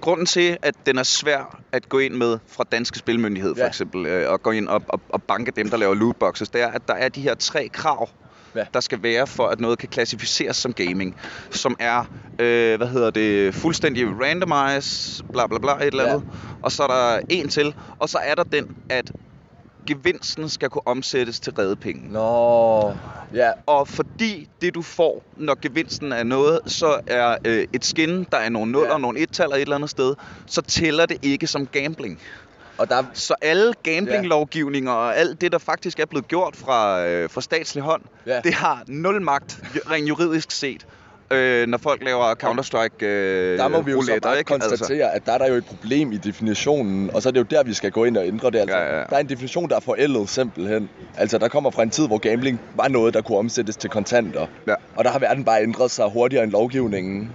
grunden til, at den er svær at gå ind med fra danske spilmyndighed for Ja. eksempel, øh, og gå ind og, og, og banke dem, der laver lootboxes, det er, at der er de her tre krav, Ja. der skal være for, at noget kan klassificeres som gaming, som er, øh, hvad hedder det, fuldstændig randomize, bla bla bla, et eller Ja. andet, og så er der en til, og så er der den, at gevinsten skal kunne omsættes til redepenge. Nå, ja, Og fordi det du får, når gevinsten er noget, så er øh, et skin, der er nogle nuller, Ja. ja. nogle et-taller et eller andet sted, så tæller det ikke som gambling. Og der, Så alle gambling-lovgivninger og alt det, der faktisk er blevet gjort fra, øh, fra statslig hånd, Ja. det har nul magt, rent juridisk set, øh, når folk laver Counter-Strike øh, der må vi jo så bare ikke? Altså, konstatere, at der er der jo et problem i definitionen, og så er det jo der, vi skal gå ind og ændre det. Altså, ja, ja. Der er en definition, der er forældet simpelthen. Altså, der kommer fra en tid, hvor gambling var noget, der kunne omsættes til kontanter. Ja. Og der har verden bare ændret sig hurtigere end lovgivningen.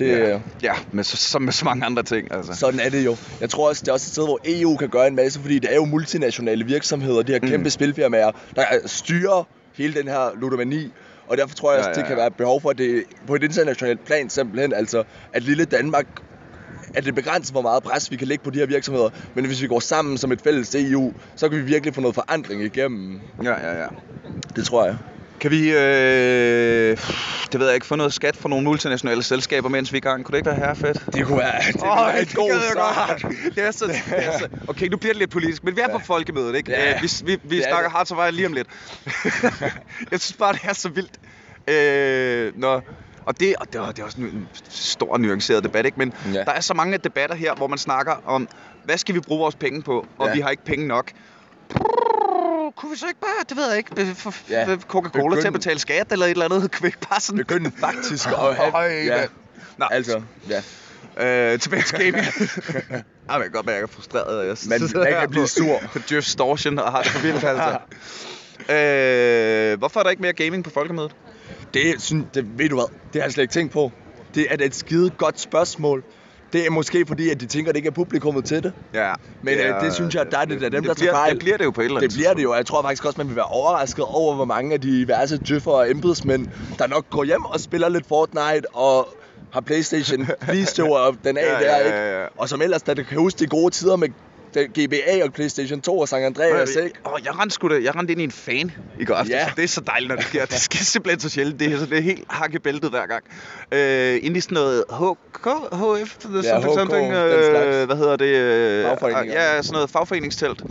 Det, ja, ja. ja men så, som med så mange andre ting. Altså. Sådan er det jo. Jeg tror også, det er også et sted, hvor EU kan gøre en masse, fordi det er jo multinationale virksomheder, de her kæmpe Mm. spilfirmaer, der styrer hele den her ludomani. Og derfor tror jeg også, Ja, det ja, kan ja. være behov for, at det på et internationalt plan simpelthen, altså at lille Danmark at det begrænser, hvor meget pres vi kan lægge på de her virksomheder. Men hvis vi går sammen som et fælles EU, så kan vi virkelig få noget forandring igennem. Ja, ja, ja. Det tror jeg. Kan vi, øh, det ved jeg ikke, få noget skat fra nogle multinationale selskaber, mens vi er i gang? Kunne det ikke være her fedt? Det kunne være, det kunne Åh, være det god start. Det er så, det er så, okay, nu bliver det lidt politisk, men vi er på folkemødet, ikke? Ja. Øh, vi vi, vi er snakker of Iron lige om lidt. jeg synes bare, det er så vildt. Øh, når, og det, og det, er- det er også en, stor nuanceret debat, ikke? Men Ja. der er så mange debatter her, hvor man snakker om, hvad skal vi bruge vores penge på? Og Ja. vi har ikke penge nok. Kunne vi så ikke bare, det ved jeg ikke, få Ja. ja. Coca-Cola til at Begynd- betale skat eller et eller andet? Kunne vi ikke bare sådan... Begynde faktisk at have... Ja. Nå, Altså, ja. Øh, tilbage til gaming. Ej, jeg kan godt mærke, at jeg er frustreret. Jeg sidder man kan blive sur. På Distortion og har det for vildt, altså. øh, hvorfor er der ikke mere gaming på folkemødet? Det, synes, det ved du hvad, det har jeg slet ikke tænkt på. Det er et skide godt spørgsmål. Det er måske fordi, at de tænker, at det ikke er publikummet til det. Ja. Men, øh, det synes jeg, der er det da dem, det der bliver, tager fejl. Det bliver det jo på et eller andet Det bliver det jo, og jeg tror faktisk også, man vil være overrasket over, hvor mange af de diverse djøffer og embedsmænd, der nok går hjem og spiller lidt Fortnite og har Playstation lige støver den af Ja, der, ja, ikke? ja, ja. Og som ellers, da du kan huske de gode tider med GBA og Playstation 2 og San Andreas, ikke? Åh, jeg rendte, sgu da, jeg rendte ind i en fan i går aftes. Ja. Det er så dejligt, når det sker. Det sker simpelthen så sjældent. Det er, så det er helt hakkebæltet hver gang. Øh, ind i sådan noget HK, HF, Ja, something, HK, something, øh, hvad hedder det? Øh. Ja, sådan noget fagforeningstelt.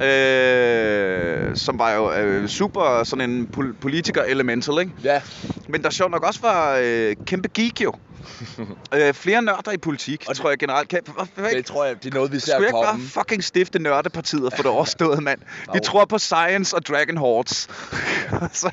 Øh, som var jo øh, super sådan en pol- politiker-elemental, ikke? Ja, Men der sjovt nok også var øh, kæmpe geek jo. øh, flere nørder i politik, Og tror jeg generelt. Kan, hvad, det tror jeg, det er noget, vi ser skulle jeg ikke bare fucking stifte nørdepartiet få det overstået, mand? Vi tror på science og Dragon Hordes.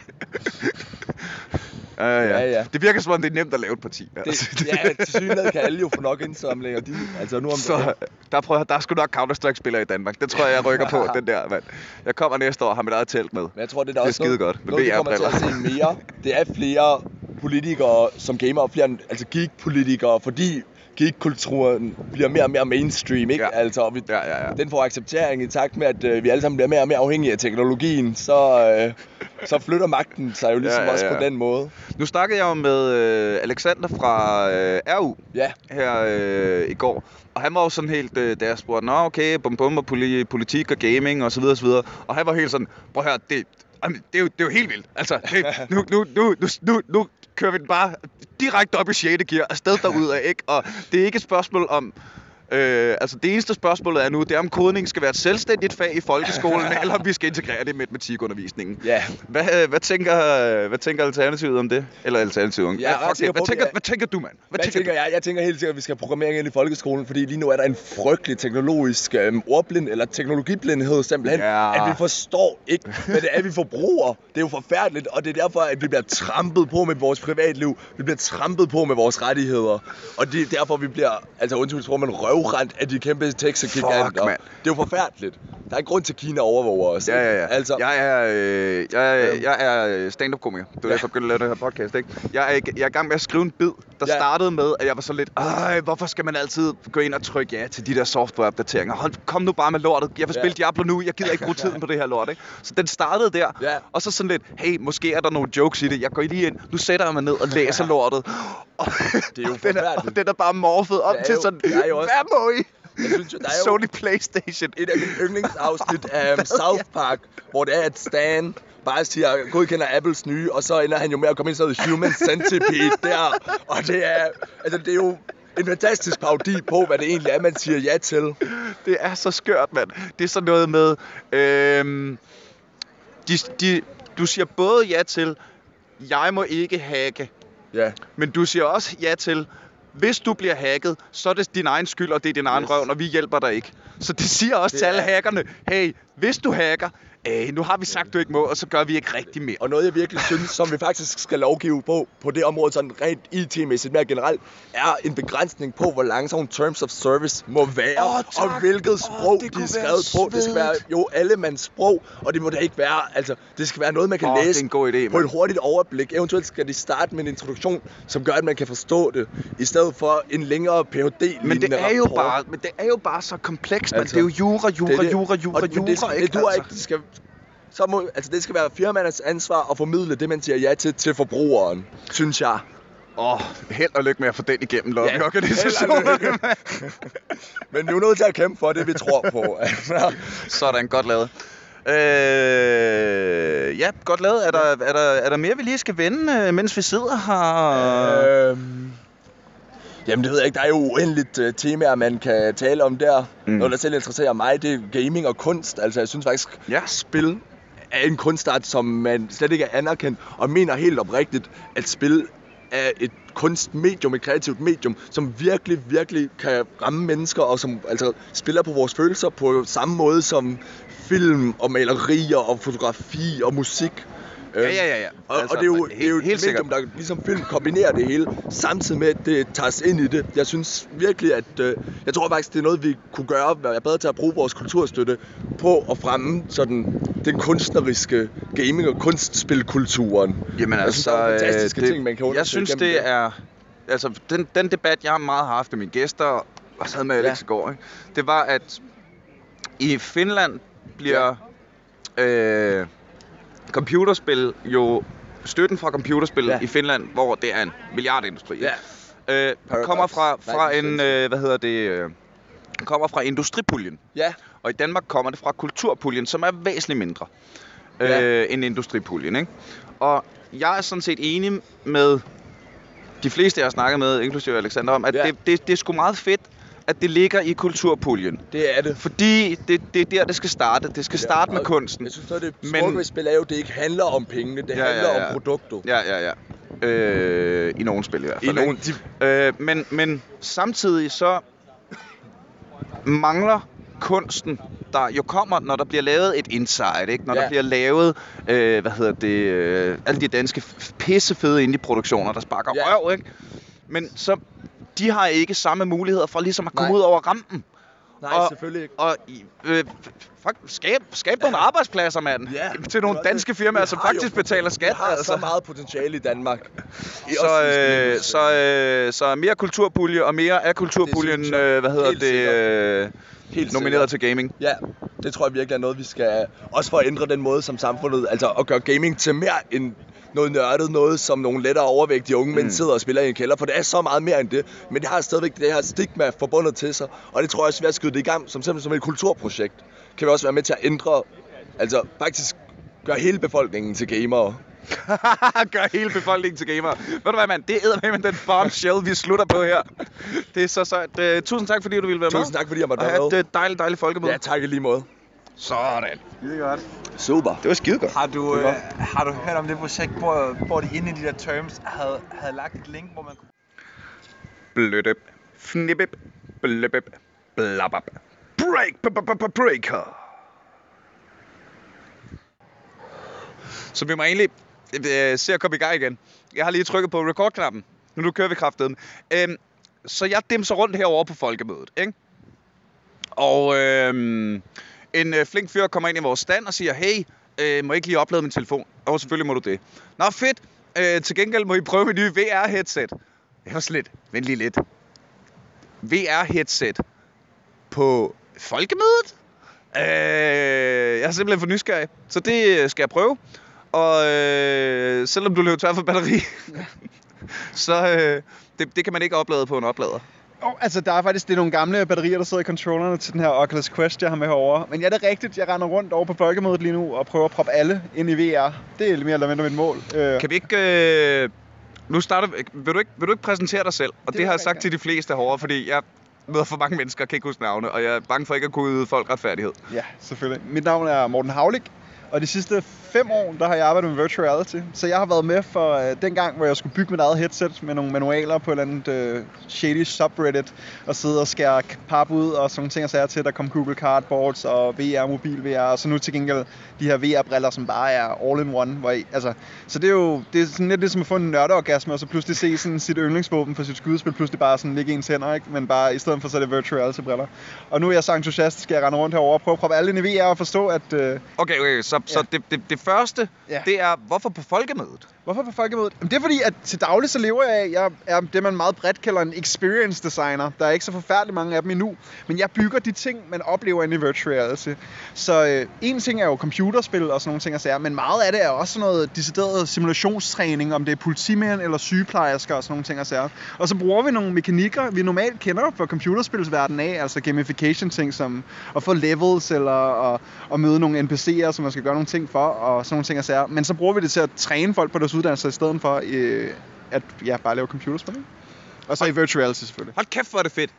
Ja, ja. Ja, ja. Det virker som om, det er nemt at lave et parti. Altså. Det, ja, til synligheden kan alle jo få nok indsamlinger. De, altså nu om Så der, prøver, der er sgu nok Counter-Strike-spillere i Danmark. Det tror jeg, jeg rykker på, den der, mand. Jeg kommer næste år og har mit eget telt med. Men jeg tror, det er Det er noget, skide godt. Med noget vi kommer til at se mere. Det er flere politikere som gamer, og flere altså geek-politikere, fordi geek-kulturen bliver mere og mere mainstream, ikke? Ja. Altså, vi, Ja, ja, ja. den får acceptering i takt med, at øh, vi alle sammen bliver mere og mere afhængige af teknologien, så, øh, så flytter magten sig jo ligesom Ja, ja, også ja. på den måde. Nu snakkede jeg jo med øh, Alexander fra øh, RU Ja, her øh, i går. Og han var jo sådan helt, øh, da jeg spurgte, Nå okay, bum bum og poli- politik og gaming og så videre, så videre. Og han var helt sådan, prøv her, det, jamen, det, er jo, det er jo helt vildt. Altså, det, nu, nu, nu, nu, nu, nu kører vi den bare direkte op i 6. gear, afsted derudad, ikke? Og det er ikke et spørgsmål om, Øh, altså det eneste spørgsmål er nu, det er om kodning skal være et selvstændigt fag i folkeskolen, eller om vi skal integrere det i matematikundervisningen. ja. Hvad, øh, hvad, tænker, hvad tænker Alternativet om det? Eller Alternativet? Er Hvad- ret sikker hvad, tænker, er- hvad tænker du, mand? Hvad, Hvad tænker du? jeg? Jeg tænker helt sikkert, at vi skal have programmering ind i folkeskolen, fordi lige nu er der en frygtelig teknologisk øhm, ordblind, eller teknologiblindhed simpelthen, Ja. at vi forstår ikke, hvad det er, vi forbruger. Det er jo forfærdeligt, og det er derfor, at vi bliver trampet på med vores privatliv. Vi bliver trampet på med vores rettigheder. Og det er derfor, vi bliver, altså undskyld, tror man røvrendt af de kæmpe tekstgiganter. mand. Det er jo forfærdeligt. Der er en grund til, at Kina overvåger os. Ja, ikke? ja, ja. Altså, Jeg er, øh, jeg, Øhm. jeg er stand-up-komiker. Det var Ja. derfor, jeg begyndte at lave det her podcast, ikke? Jeg er, jeg er i gang med at skrive en bid, der Ja. startede med, at jeg var så lidt, Ej, hvorfor skal man altid gå ind og trykke ja til de der software-opdateringer? Hold, kom nu bare med lortet. Jeg vil Ja. spille Diablo nu. Jeg gider ikke bruge tiden på det her lort, ikke? Så den startede der. Ja. Og så sådan lidt, hey, måske er der nogle jokes i det. Jeg går lige ind. Nu sætter jeg mig ned og læser lortet. Og, Det er jo den, er, den er bare morfet op er til sådan, er jo også- hvad må I? jeg synes jo, der er jo... Sony Playstation. et af mine yndlingsafsnit af um, South Park, hvor det er, at Stan bare siger, godkender Apples nye, og så ender han jo med at komme ind i sådan noget human centipede der. Og det er, altså det er jo en fantastisk parodi på, hvad det egentlig er, man siger ja til. Det er så skørt, mand. Det er sådan noget med... Øhm, de, de, du siger både ja til, jeg må ikke hacke, Ja, men du siger også ja til, hvis du bliver hacket, så er det din egen skyld, og det er din egen Yes. røv, og vi hjælper dig ikke. Så det siger også Det til alle er- hackerne, hey, hvis du hacker, øh, nu har vi sagt, du ikke må, og så gør vi ikke rigtig mere. og noget jeg virkelig synes, som vi faktisk skal lovgive på, på det område sådan rent IT-mæssigt mere generelt, er en begrænsning på, hvor lang sådan nogle terms of service må være, tak. og hvilket sprog det de er skrevet på. Det skal være jo allemands sprog, og det må da ikke være, altså, det skal være noget, man kan Åh, det er læse en god idé, på et hurtigt overblik. Eventuelt skal de starte med en introduktion, som gør, at man kan forstå det, i stedet for en længere phd Men det er jo rapport. bare, men det er jo bare så komplekst, altså, Altså, det er jo jura, jura, Det er det. jura, jura, men jura, skal- ikke? Det duer altså. ikke. Det skal, så må, altså det skal være firmaernes ansvar at formidle det, man siger ja til, til forbrugeren, synes jeg. Åh, oh, held og lykke med at få den igennem Ja, lobbyorganisationen. held og Men vi er nødt til at kæmpe for det, vi tror på. Altså, Sådan, godt lavet. Øh, ja, godt lavet. Er der, er, der, er der mere, vi lige skal vende, øh, mens vi sidder her? øhm, jamen det ved jeg ikke, der er jo uendeligt uh, temaer, man kan tale om der. Mm. Noget, der selv interesserer mig, det er gaming og kunst. Altså jeg synes faktisk, Ja. spil er en kunstart, som man slet ikke er anerkendt, og mener helt oprigtigt, at spil er et kunstmedium, et kreativt medium, som virkelig, virkelig kan ramme mennesker, og som altså spiller på vores følelser på samme måde som film og malerier og fotografi og musik. Ja, ja, ja, ja. Og, Altså, og det er jo, helt- det er jo et helt medium, der ligesom film kombinerer det hele, samtidig med, at det tages ind i det. Jeg synes virkelig, at øh, jeg tror faktisk, det er noget, vi kunne gøre, være bedre til at bruge vores kulturstøtte på at fremme sådan, den kunstneriske gaming- og kunstspilkulturen. Jamen Jeg altså, synes, der er fantastiske det, ting, man kan Jeg synes, det det. er... Altså, den, den debat, jeg meget har haft med mine gæster, og sad med Alex Ja. i går, ikke? det var, at i Finland bliver øh, computerspil jo... Støtten fra computerspil Ja. i Finland, hvor det er en milliardindustri, Ja. øh, Paradox. kommer fra, fra en, 1920. øh, hvad hedder det, øh, kommer fra industripuljen. Ja, Og i Danmark kommer det fra kulturpuljen, som er væsentligt mindre Ja. øh, end industripuljen. Ikke? Og jeg er sådan set enig med de fleste, jeg har snakket med, inklusive Alexander, om, at Ja. det, det, det er sgu meget fedt, at det ligger i kulturpuljen. det er det. Fordi det, det er der, det skal starte. Det skal starte med kunsten. Jeg synes, noget af det Men- smukke ved spil er jo, det ikke handler om pengene. Det Ja, ja, handler ja. om produktet. Ja, ja, ja. Øh, I nogle spil i hvert I fald. nogle, ikke? de, Øh, men, men samtidig så mangler kunsten, der jo kommer, når der bliver lavet et insight, ikke? Når Ja. der bliver lavet, øh, hvad hedder det, øh, alle de danske pissefede indie-produktioner, der sparker Ja. røv, ikke? Men så, de har ikke samme muligheder for ligesom at komme Nej. ud over rampen. nej, Og- selvfølgelig ikke. Og øh, fuck, skab, skab nogle arbejdspladser, mand. Ja, til nogle danske firmaer, som jo faktisk betaler skat. Vi har altså. så meget potentiale i Danmark. I Så, øh, så, øh, så mere kulturpulje og mere af kulturpuljen, øh, hvad hedder helt det, øh, Helt nomineret sikkert. til gaming. Ja, det tror jeg virkelig er noget, vi skal... Også for at ændre den måde som samfundet... Altså at gøre gaming til mere end noget nørdet, noget som nogle lettere overvægtige unge mm. mænd sidder og spiller i en kælder, for det er så meget mere end det. Men det har stadigvæk det her stigma forbundet til sig, og det tror jeg også, vi har skyde det i gang, som simpelthen som et kulturprojekt. Kan vi også være med til at ændre, altså faktisk gøre hele befolkningen til gamere. Gør hele befolkningen til gamer. Ved du hvad, mand? Det er med den bombshell, vi slutter på her. Det er så sejt. Uh, tusind tak, fordi du ville være med. Tusind tak, fordi jeg måtte Og være med. et uh, dejligt, dejligt folkemøde. Ja, tak i lige måde. Sådan. Super. Det var skide godt. Har du, Det er øh, har du hørt om det projekt, hvor, hvor de inde i de der terms havde, havde lagt et link, hvor man kunne... Blødøb. Fnibbeb. Bløbeb. Blabab. Break. b- b- b- Breaker. Så vi må egentlig øh, se at komme i gang igen. Jeg har lige trykket på record-knappen. Nu kører vi kraftedet. Øhm, så jeg dimser rundt herovre på folkemødet, ikke? Og øhm, en øh, flink fyr kommer ind i vores stand og siger, hey, øh, må jeg ikke lige oplade min telefon? Og selvfølgelig må du det. Nå, fedt. Øh, til gengæld må I prøve mit nye VR-headset. Jeg var slet, vent lige lidt. VR-headset på folkemødet? Øh, jeg er simpelthen for nysgerrig, så det øh, skal jeg prøve. Og øh, selvom du løber tør for batteri, så øh, det, det kan man ikke oplade på en oplader. Oh, altså, der er faktisk det er nogle gamle batterier, der sidder i controllerne til den her Oculus Quest, jeg har med herovre. Men ja, det er rigtigt. Jeg render rundt over på folkemødet lige nu og prøver at proppe alle ind i VR. Det er lidt mere eller mindre mit mål. Øh, Kan vi ikke... Øh, nu starter vi- vil du, ikke, vil du ikke præsentere dig selv? Og det, det har jeg sagt til de fleste herovre, fordi jeg møder for mange mennesker, kan ikke huske navne, og jeg er bange for ikke at kunne yde folk retfærdighed. Ja, selvfølgelig. Mit navn er Morten Havlik, og de sidste fem år, der har jeg arbejdet med virtual reality. Så jeg har været med for øh, den gang, hvor jeg skulle bygge mit eget headset med nogle manualer på et eller andet øh, shady subreddit, og sidde og skære pap ud og sådan nogle ting og sager til. Der kom Google Cardboards og VR, mobil VR, og så nu til gengæld de her VR-briller, som bare er all in one. Hvor I, altså, så det er jo det er sådan lidt ligesom at få en nørdeorgasme, og så pludselig se sådan sit yndlingsvåben for sit skydespil, pludselig bare sådan ligge i ens hænder, ikke? men bare i stedet for så er det virtual reality-briller. Og nu er jeg så entusiastisk, at jeg render rundt herovre og prøver at proppe alle ind i VR og forstå, at øh, Okay, okay, så, ja. så det, det, det første, Ja. det er, hvorfor på folkemødet? Hvorfor på folkemødet? Jamen, det er fordi, at til daglig så lever jeg af, jeg er det, man meget bredt kalder en experience designer. Der er ikke så forfærdeligt mange af dem endnu. Men jeg bygger de ting, man oplever inde i virtual reality. Så øh, en ting er jo computerspil og sådan nogle ting at sige, men meget af det er også sådan noget decideret simulationstræning, om det er politimænd eller sygeplejersker og sådan nogle ting at sige. Og så bruger vi nogle mekanikker, vi normalt kender fra computerspilsverdenen af, altså gamification ting som at få levels eller at, at møde nogle NPC'er, som man skal gøre nogle ting for og sådan nogle ting at sige. Men så bruger vi det til at træne folk på deres uddannelse i stedet for øh, at ja, bare lave computerspil. ikke? Og så i virtual reality selvfølgelig. Hold kæft, hvor er det fedt.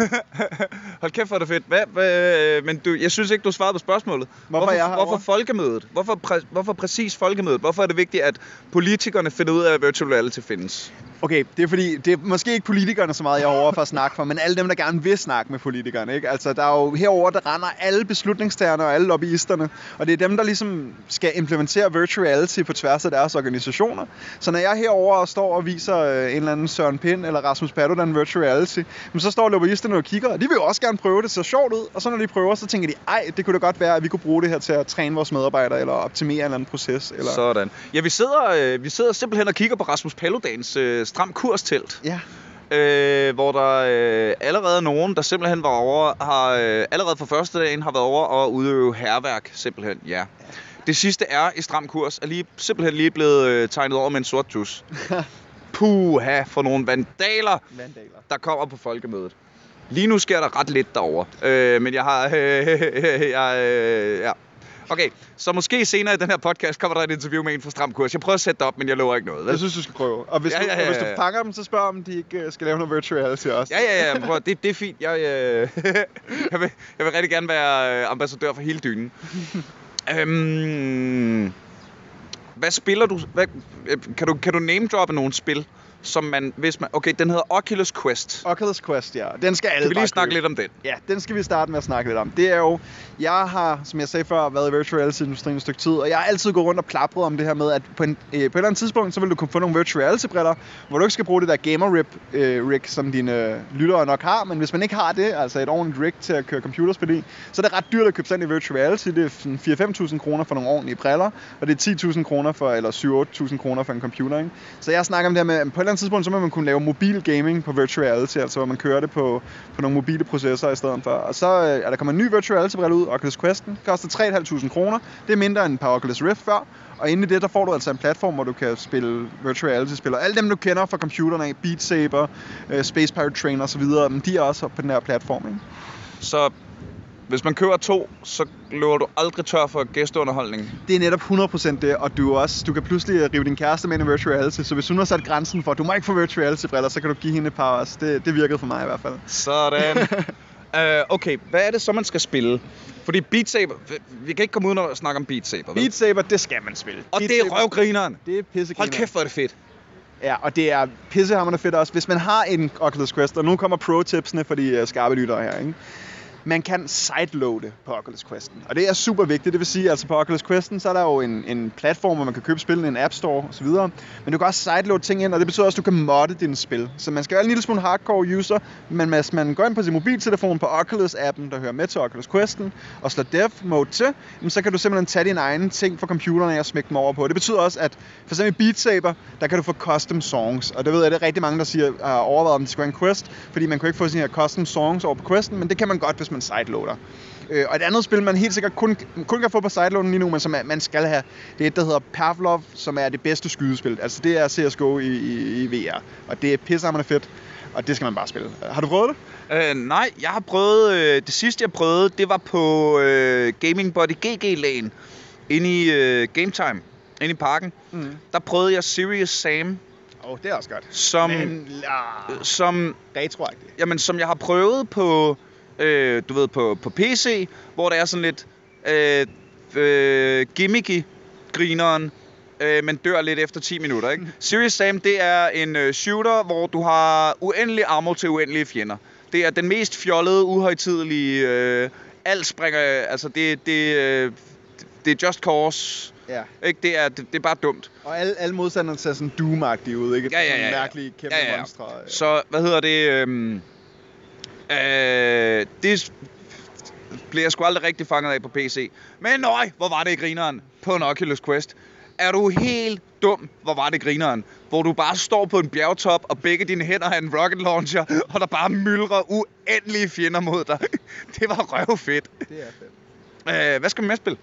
Hold kæft, hvor er det fedt. Hvad, hvad, men du, jeg synes ikke, du svarede på spørgsmålet. Hvorfor hvorfor, jeg hvorfor folkemødet? Hvorfor, præ, hvorfor præcis folkemødet? Hvorfor er det vigtigt, at politikerne finder ud af, at virtual reality findes? Okay, det er fordi, det er måske ikke politikerne så meget, jeg er over for at snakke for, men alle dem, der gerne vil snakke med politikerne. Ikke? Altså, der er jo herover der render alle beslutningstagerne og alle lobbyisterne, og det er dem, der ligesom skal implementere virtual reality på tværs af deres organisationer. Så når jeg herover står og viser øh, en eller anden Søren Pind eller Rasmus Paludan virtual reality, men så står lobbyisterne og kigger, og de vil jo også gerne prøve det, så sjovt ud, og så når de prøver, så tænker de, ej, det kunne da godt være, at vi kunne bruge det her til at træne vores medarbejdere, eller optimere en eller anden proces. Eller... Sådan. Ja, vi sidder, øh, vi sidder simpelthen og kigger på Rasmus Paludans øh, stram kurstelt. Ja, øh, hvor der øh, allerede er nogen, der simpelthen var over, har øh, allerede fra første dagen har været over og udøve herværk, simpelthen, ja. Det sidste er i stram kurs, er lige, simpelthen lige blevet øh, tegnet over med en sort tus. Puha, for nogle vandaler, vandaler. der kommer på folkemødet. Lige nu sker der ret lidt derovre. Øh, men jeg har... Øh, jeg, øh, ja. Okay, så måske senere i den her podcast kommer der et interview med en fra Stram Kurs. Jeg prøver at sætte det op, men jeg lover ikke noget. Vel? Jeg synes, du skal prøve. Og hvis, Ja, du, ja, ja, og hvis du ja. fanger dem, så spørg om de ikke øh, skal lave noget virtual reality også. Ja, ja, ja. Prøv, det, det er fint. Jeg, øh, jeg, vil, jeg vil rigtig gerne være øh, ambassadør for hele dynen. øhm, hvad spiller du? Hvad, øh, kan du? Kan du name droppe nogle spil, som man... Hvis man okay, den hedder Oculus Quest. Oculus Quest, ja. Den skal alle Kan vi lige snakke købe. lidt om den? Ja, den skal vi starte med at snakke lidt om. Det er jo, jeg har, som jeg sagde før, været i virtual reality-industrien et stykke tid, og jeg har altid gået rundt og plapret om det her med, at på, en, øh, på et eller andet tidspunkt, så vil du kunne få nogle virtual reality-briller, hvor du ikke skal bruge det der gamer rig, øh, som dine øh, lyttere nok har, men hvis man ikke har det, altså et ordentligt rig til at køre computerspil i, så er det ret dyrt at købe sådan i virtual reality. Det er sådan 4-5.000 kroner for nogle ordentlige briller, og det er 10.000 kroner for, eller 7-8.000 kroner for en computer, ikke? Så jeg snakker om det her med, at på andet tidspunkt, så må man kunne lave mobil gaming på virtual reality, altså hvor man kører det på, på nogle mobile processorer i stedet for. Og så øh, er der kommet en ny virtual reality brille ud, Oculus Questen, koster 3.500 kroner. Det er mindre end en par Oculus Rift før. Og inde i det, der får du altså en platform, hvor du kan spille virtual reality-spil. Og alle dem, du kender fra computerne, Beat Saber, øh, Space Pirate Trainer osv., men de er også på den her platform. Ikke? Så hvis man køber to, så løber du aldrig tør for gæsteunderholdning. Det er netop 100% det, og du, også, du kan pludselig rive din kæreste med ind i virtual reality. Så hvis hun har sat grænsen for, at du må ikke få virtual reality-briller, så kan du give hende et par også. Det, det virkede for mig i hvert fald. Sådan. uh, okay, hvad er det så, man skal spille? Fordi Beat Saber... Vi kan ikke komme uden at snakke om Beat Saber, vel? Beat Saber, det skal man spille. Og Beat det er Saber, røvgrineren. Det er pisse Hold kæft, hvor er det fedt. Ja, og det er pissehammerende fedt også. Hvis man har en Oculus Quest, og nu kommer pro-tipsene for de uh, skarpe lyttere her, ikke? Man kan sideloade på Oculus Questen, og det er super vigtigt. Det vil sige, altså på Oculus Questen, så er der jo en, en platform, hvor man kan købe spil, en App Store osv. Men du kan også sideloade ting ind, og det betyder også, at du kan modde dine spil. Så man skal være en lille smule hardcore user, men hvis man går ind på sin mobiltelefon på Oculus-appen, der hører med til Oculus Questen, og slår Dev Mode til, så kan du simpelthen tage dine egne ting fra computeren og smække dem over på. Det betyder også, at for eksempel i Beat Saber, der kan du få custom songs, og det ved jeg, det er rigtig mange, der siger, har overvejet, om de skal have en quest, fordi man kan ikke få sine her custom songs over på questen, men det kan man godt, hvis man sideloader. Øh, og et andet spil, man helt sikkert kun, kun kan få på sideloaden lige nu, men som er, man skal have, det er et, der hedder Pavlov, som er det bedste skydespil. Altså det er CSGO i, i, i VR, og det er pissehammerende fedt, og det skal man bare spille. Har du prøvet det? Uh, nej, jeg har prøvet... Øh, det sidste, jeg prøvede, det var på øh, Gaming Body GG-lagen. Inde i øh, Game Time. Inde i parken. Mm. Der prøvede jeg Serious Sam, Åh, oh, det er også godt. som... Men, ah, som retroagtigt. jamen, som jeg har prøvet på, øh, du ved, på, på PC, hvor det er sådan lidt øh, øh, gimmicky grineren, øh, men dør lidt efter 10 minutter, ikke? Serious Sam, det er en øh, shooter, hvor du har uendelig ammo til uendelige fjender. Det er den mest fjollede, uhøjtidelige, øh, alt springer, altså det, det, øh, det er just cause, Ja. ikke? Det er, det, det er bare dumt. Og alle, alle modstanderne ser sådan doom ud, ikke? Ja, ja, ja, ja. Mærkelige kæmpe Ja, ja, ja. monstre. øh. Så, hvad hedder det? Øhm, øh, det blev jeg sgu aldrig rigtig fanget af på PC. Men nøj, hvor var det grineren på en Oculus Quest. Er du helt dum, hvor var det grineren? Hvor du bare står på en bjergtop, og begge dine hænder har en rocket launcher, og der bare myldrer uendelige fjender mod dig. Det var røvfedt. Det er fedt. Øh, hvad skal man med spille?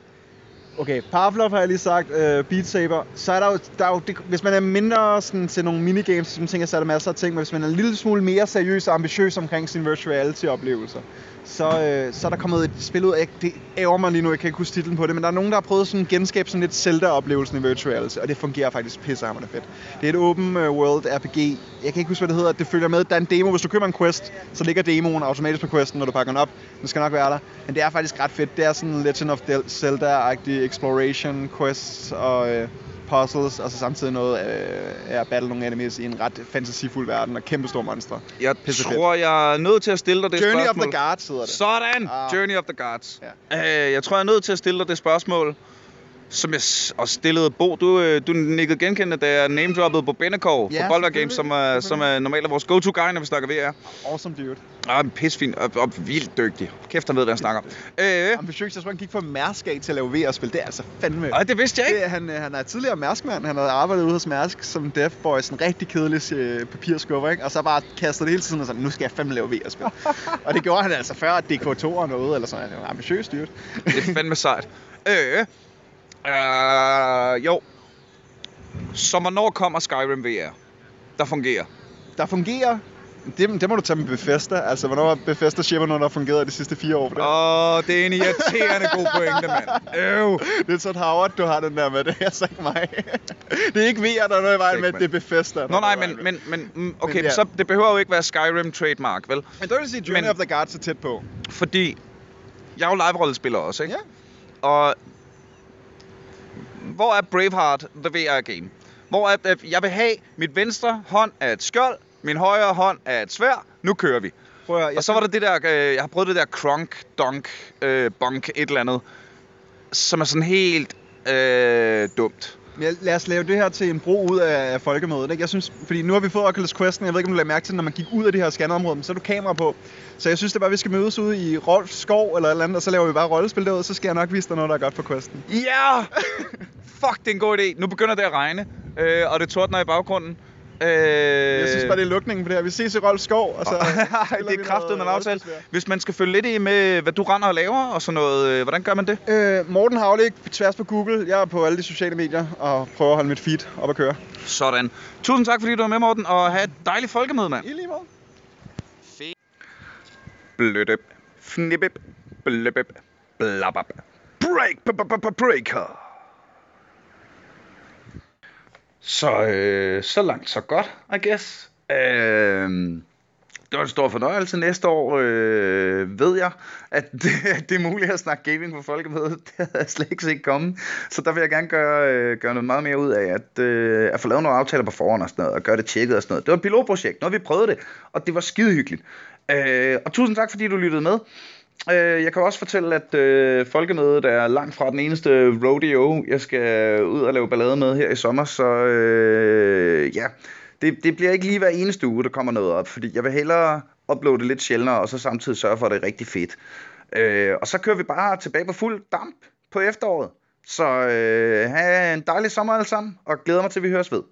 Okay, Pavlov har jeg lige sagt, øh, Beat Saber. Så er der jo, der er jo det, hvis man er mindre sådan, til nogle minigames, så tænker jeg, så er der masser af ting, men hvis man er en lille smule mere seriøs og ambitiøs omkring sin virtual reality-oplevelser, så, øh, så er der kommet et spil ud af, det ærger mig lige nu, jeg kan ikke huske titlen på det, men der er nogen, der har prøvet sådan at genskabe sådan lidt Zelda-oplevelsen i virtual reality, og det fungerer faktisk pissehammerende fedt. Det er et open øh, world RPG. Jeg kan ikke huske, hvad det hedder. Det følger med. Der er en demo. Hvis du køber en quest, så ligger demoen automatisk på questen, når du pakker den op. Den skal nok være der. Men det er faktisk ret fedt. Det er sådan Legend of Zelda-agtig exploration quests og øh, puzzles, og så samtidig noget øh, er at battle nogle enemies i en ret fantasifuld verden og kæmpe store monstre. Jeg Pissefedt. tror, jeg er nødt til at stille dig det Journey spørgsmål. of the Guards hedder det. Sådan! Ah. Journey of the Gods. Ja. Øh, jeg tror, jeg er nødt til at stille dig det spørgsmål, som jeg også stillede Bo. Du, øh, du nikkede genkendende, da jeg name-droppede på Bennekov Ja, fra Boulder Games, som er, som er normalt er vores go-to guy, når vi snakker VR. Awesome dude. Ah, pissefin og, og vildt dygtig. Kæft, han ved, hvad han snakker om. Øh, Ambitiøs, jeg tror, han gik fra Mærsk af til at lave VR-spil. Det er altså fandme... og det vidste jeg ikke. Det, han, øh, han er tidligere Mærskmand. Han har arbejdet ude hos Mærsk som dev boy. Sådan en rigtig kedelig øh, papirskubber, ikke? Og så bare kastet det hele tiden og sådan, nu skal jeg fandme lave VR-spil. og det gjorde han altså før at DK2 og noget, eller sådan. Han en ambitiøs dude. Det er fandme sejt. Øh, øh, jo. Så hvornår kommer Skyrim VR? Der fungerer. Der fungerer det, det må du tage med Bethesda. Altså, hvornår Bethesda shipper noget, der har fungeret de sidste fire år? Åh, oh, det er en irriterende god pointe, mand. Øv. Det er sådan Howard, du har den der med. Det er altså ikke mig. det er ikke VR, der er noget i vejen med. Det er Bethesda. Nå nej, men, men, men mm, okay, Men ja. så det behøver jo ikke være Skyrim trademark, vel? Men der vil sige, Journey men- of the Gods er tæt på. Fordi jeg er jo live-rollespiller også, ikke? Ja. Og hvor er Braveheart, the VR game? Hvor er, at jeg vil have, mit venstre hånd er et skjold, min højre hånd er et svær. Nu kører vi. Prøv at, Og så var der det der, øh, jeg har prøvet det der crunk, donk, øh, bonk, et eller andet, som er sådan helt øh, dumt. Ja, lad os lave det her til en bro ud af, folkemødet. Ikke? Jeg synes, fordi nu har vi fået Oculus Quest, jeg ved ikke, om du lagde mærke til, når man gik ud af det her scannerområde, men så er du kamera på. Så jeg synes, det er bare, vi skal mødes ude i Rolf Skov eller et eller andet, og så laver vi bare rollespil derude, så skal jeg nok vise dig noget, der er godt for Questen. Ja! Yeah! Fuck, det er en god idé. Nu begynder det at regne, øh, og det tordner i baggrunden. Øh, Jeg synes bare, det er lukningen på det her. Vi ses i Rolf Skov, og så... det er kraftet med en aftale. Hvis man skal følge lidt i med, hvad du render og laver og sådan noget, øh, hvordan gør man det? Øh, Morten Havlik, tværs på Google. Jeg er på alle de sociale medier og prøver at holde mit feed op at køre. Sådan. Tusind tak, fordi du var med, Morten, og have et dejligt folkemøde, mand. I lige måde. Blødøb. Fnibbeb. Bløbeb. Blabab. Break. Breaker. Så, øh, så langt, så godt, I guess. Øh, det var en stor fornøjelse. Næste år øh, ved jeg, at det, at det er muligt at snakke gaming på folkemødet. Det havde jeg slet ikke set komme. Så der vil jeg gerne gøre, øh, gøre noget meget mere ud af, at, øh, at få lavet nogle aftaler på forhånd og sådan noget, og gøre det tjekket og sådan noget. Det var et pilotprojekt. når vi prøvede det, og det var skide hyggeligt. Øh, og tusind tak, fordi du lyttede med. Øh, jeg kan også fortælle, at øh, folkemødet er langt fra den eneste rodeo, jeg skal ud og lave ballade med her i sommer, så øh, ja, det, det bliver ikke lige hver eneste uge, der kommer noget op, fordi jeg vil hellere uploade lidt sjældnere, og så samtidig sørge for, at det er rigtig fedt. Øh, og så kører vi bare tilbage på fuld damp på efteråret. Så øh, have en dejlig sommer alle sammen, og glæder mig til, at vi høres ved.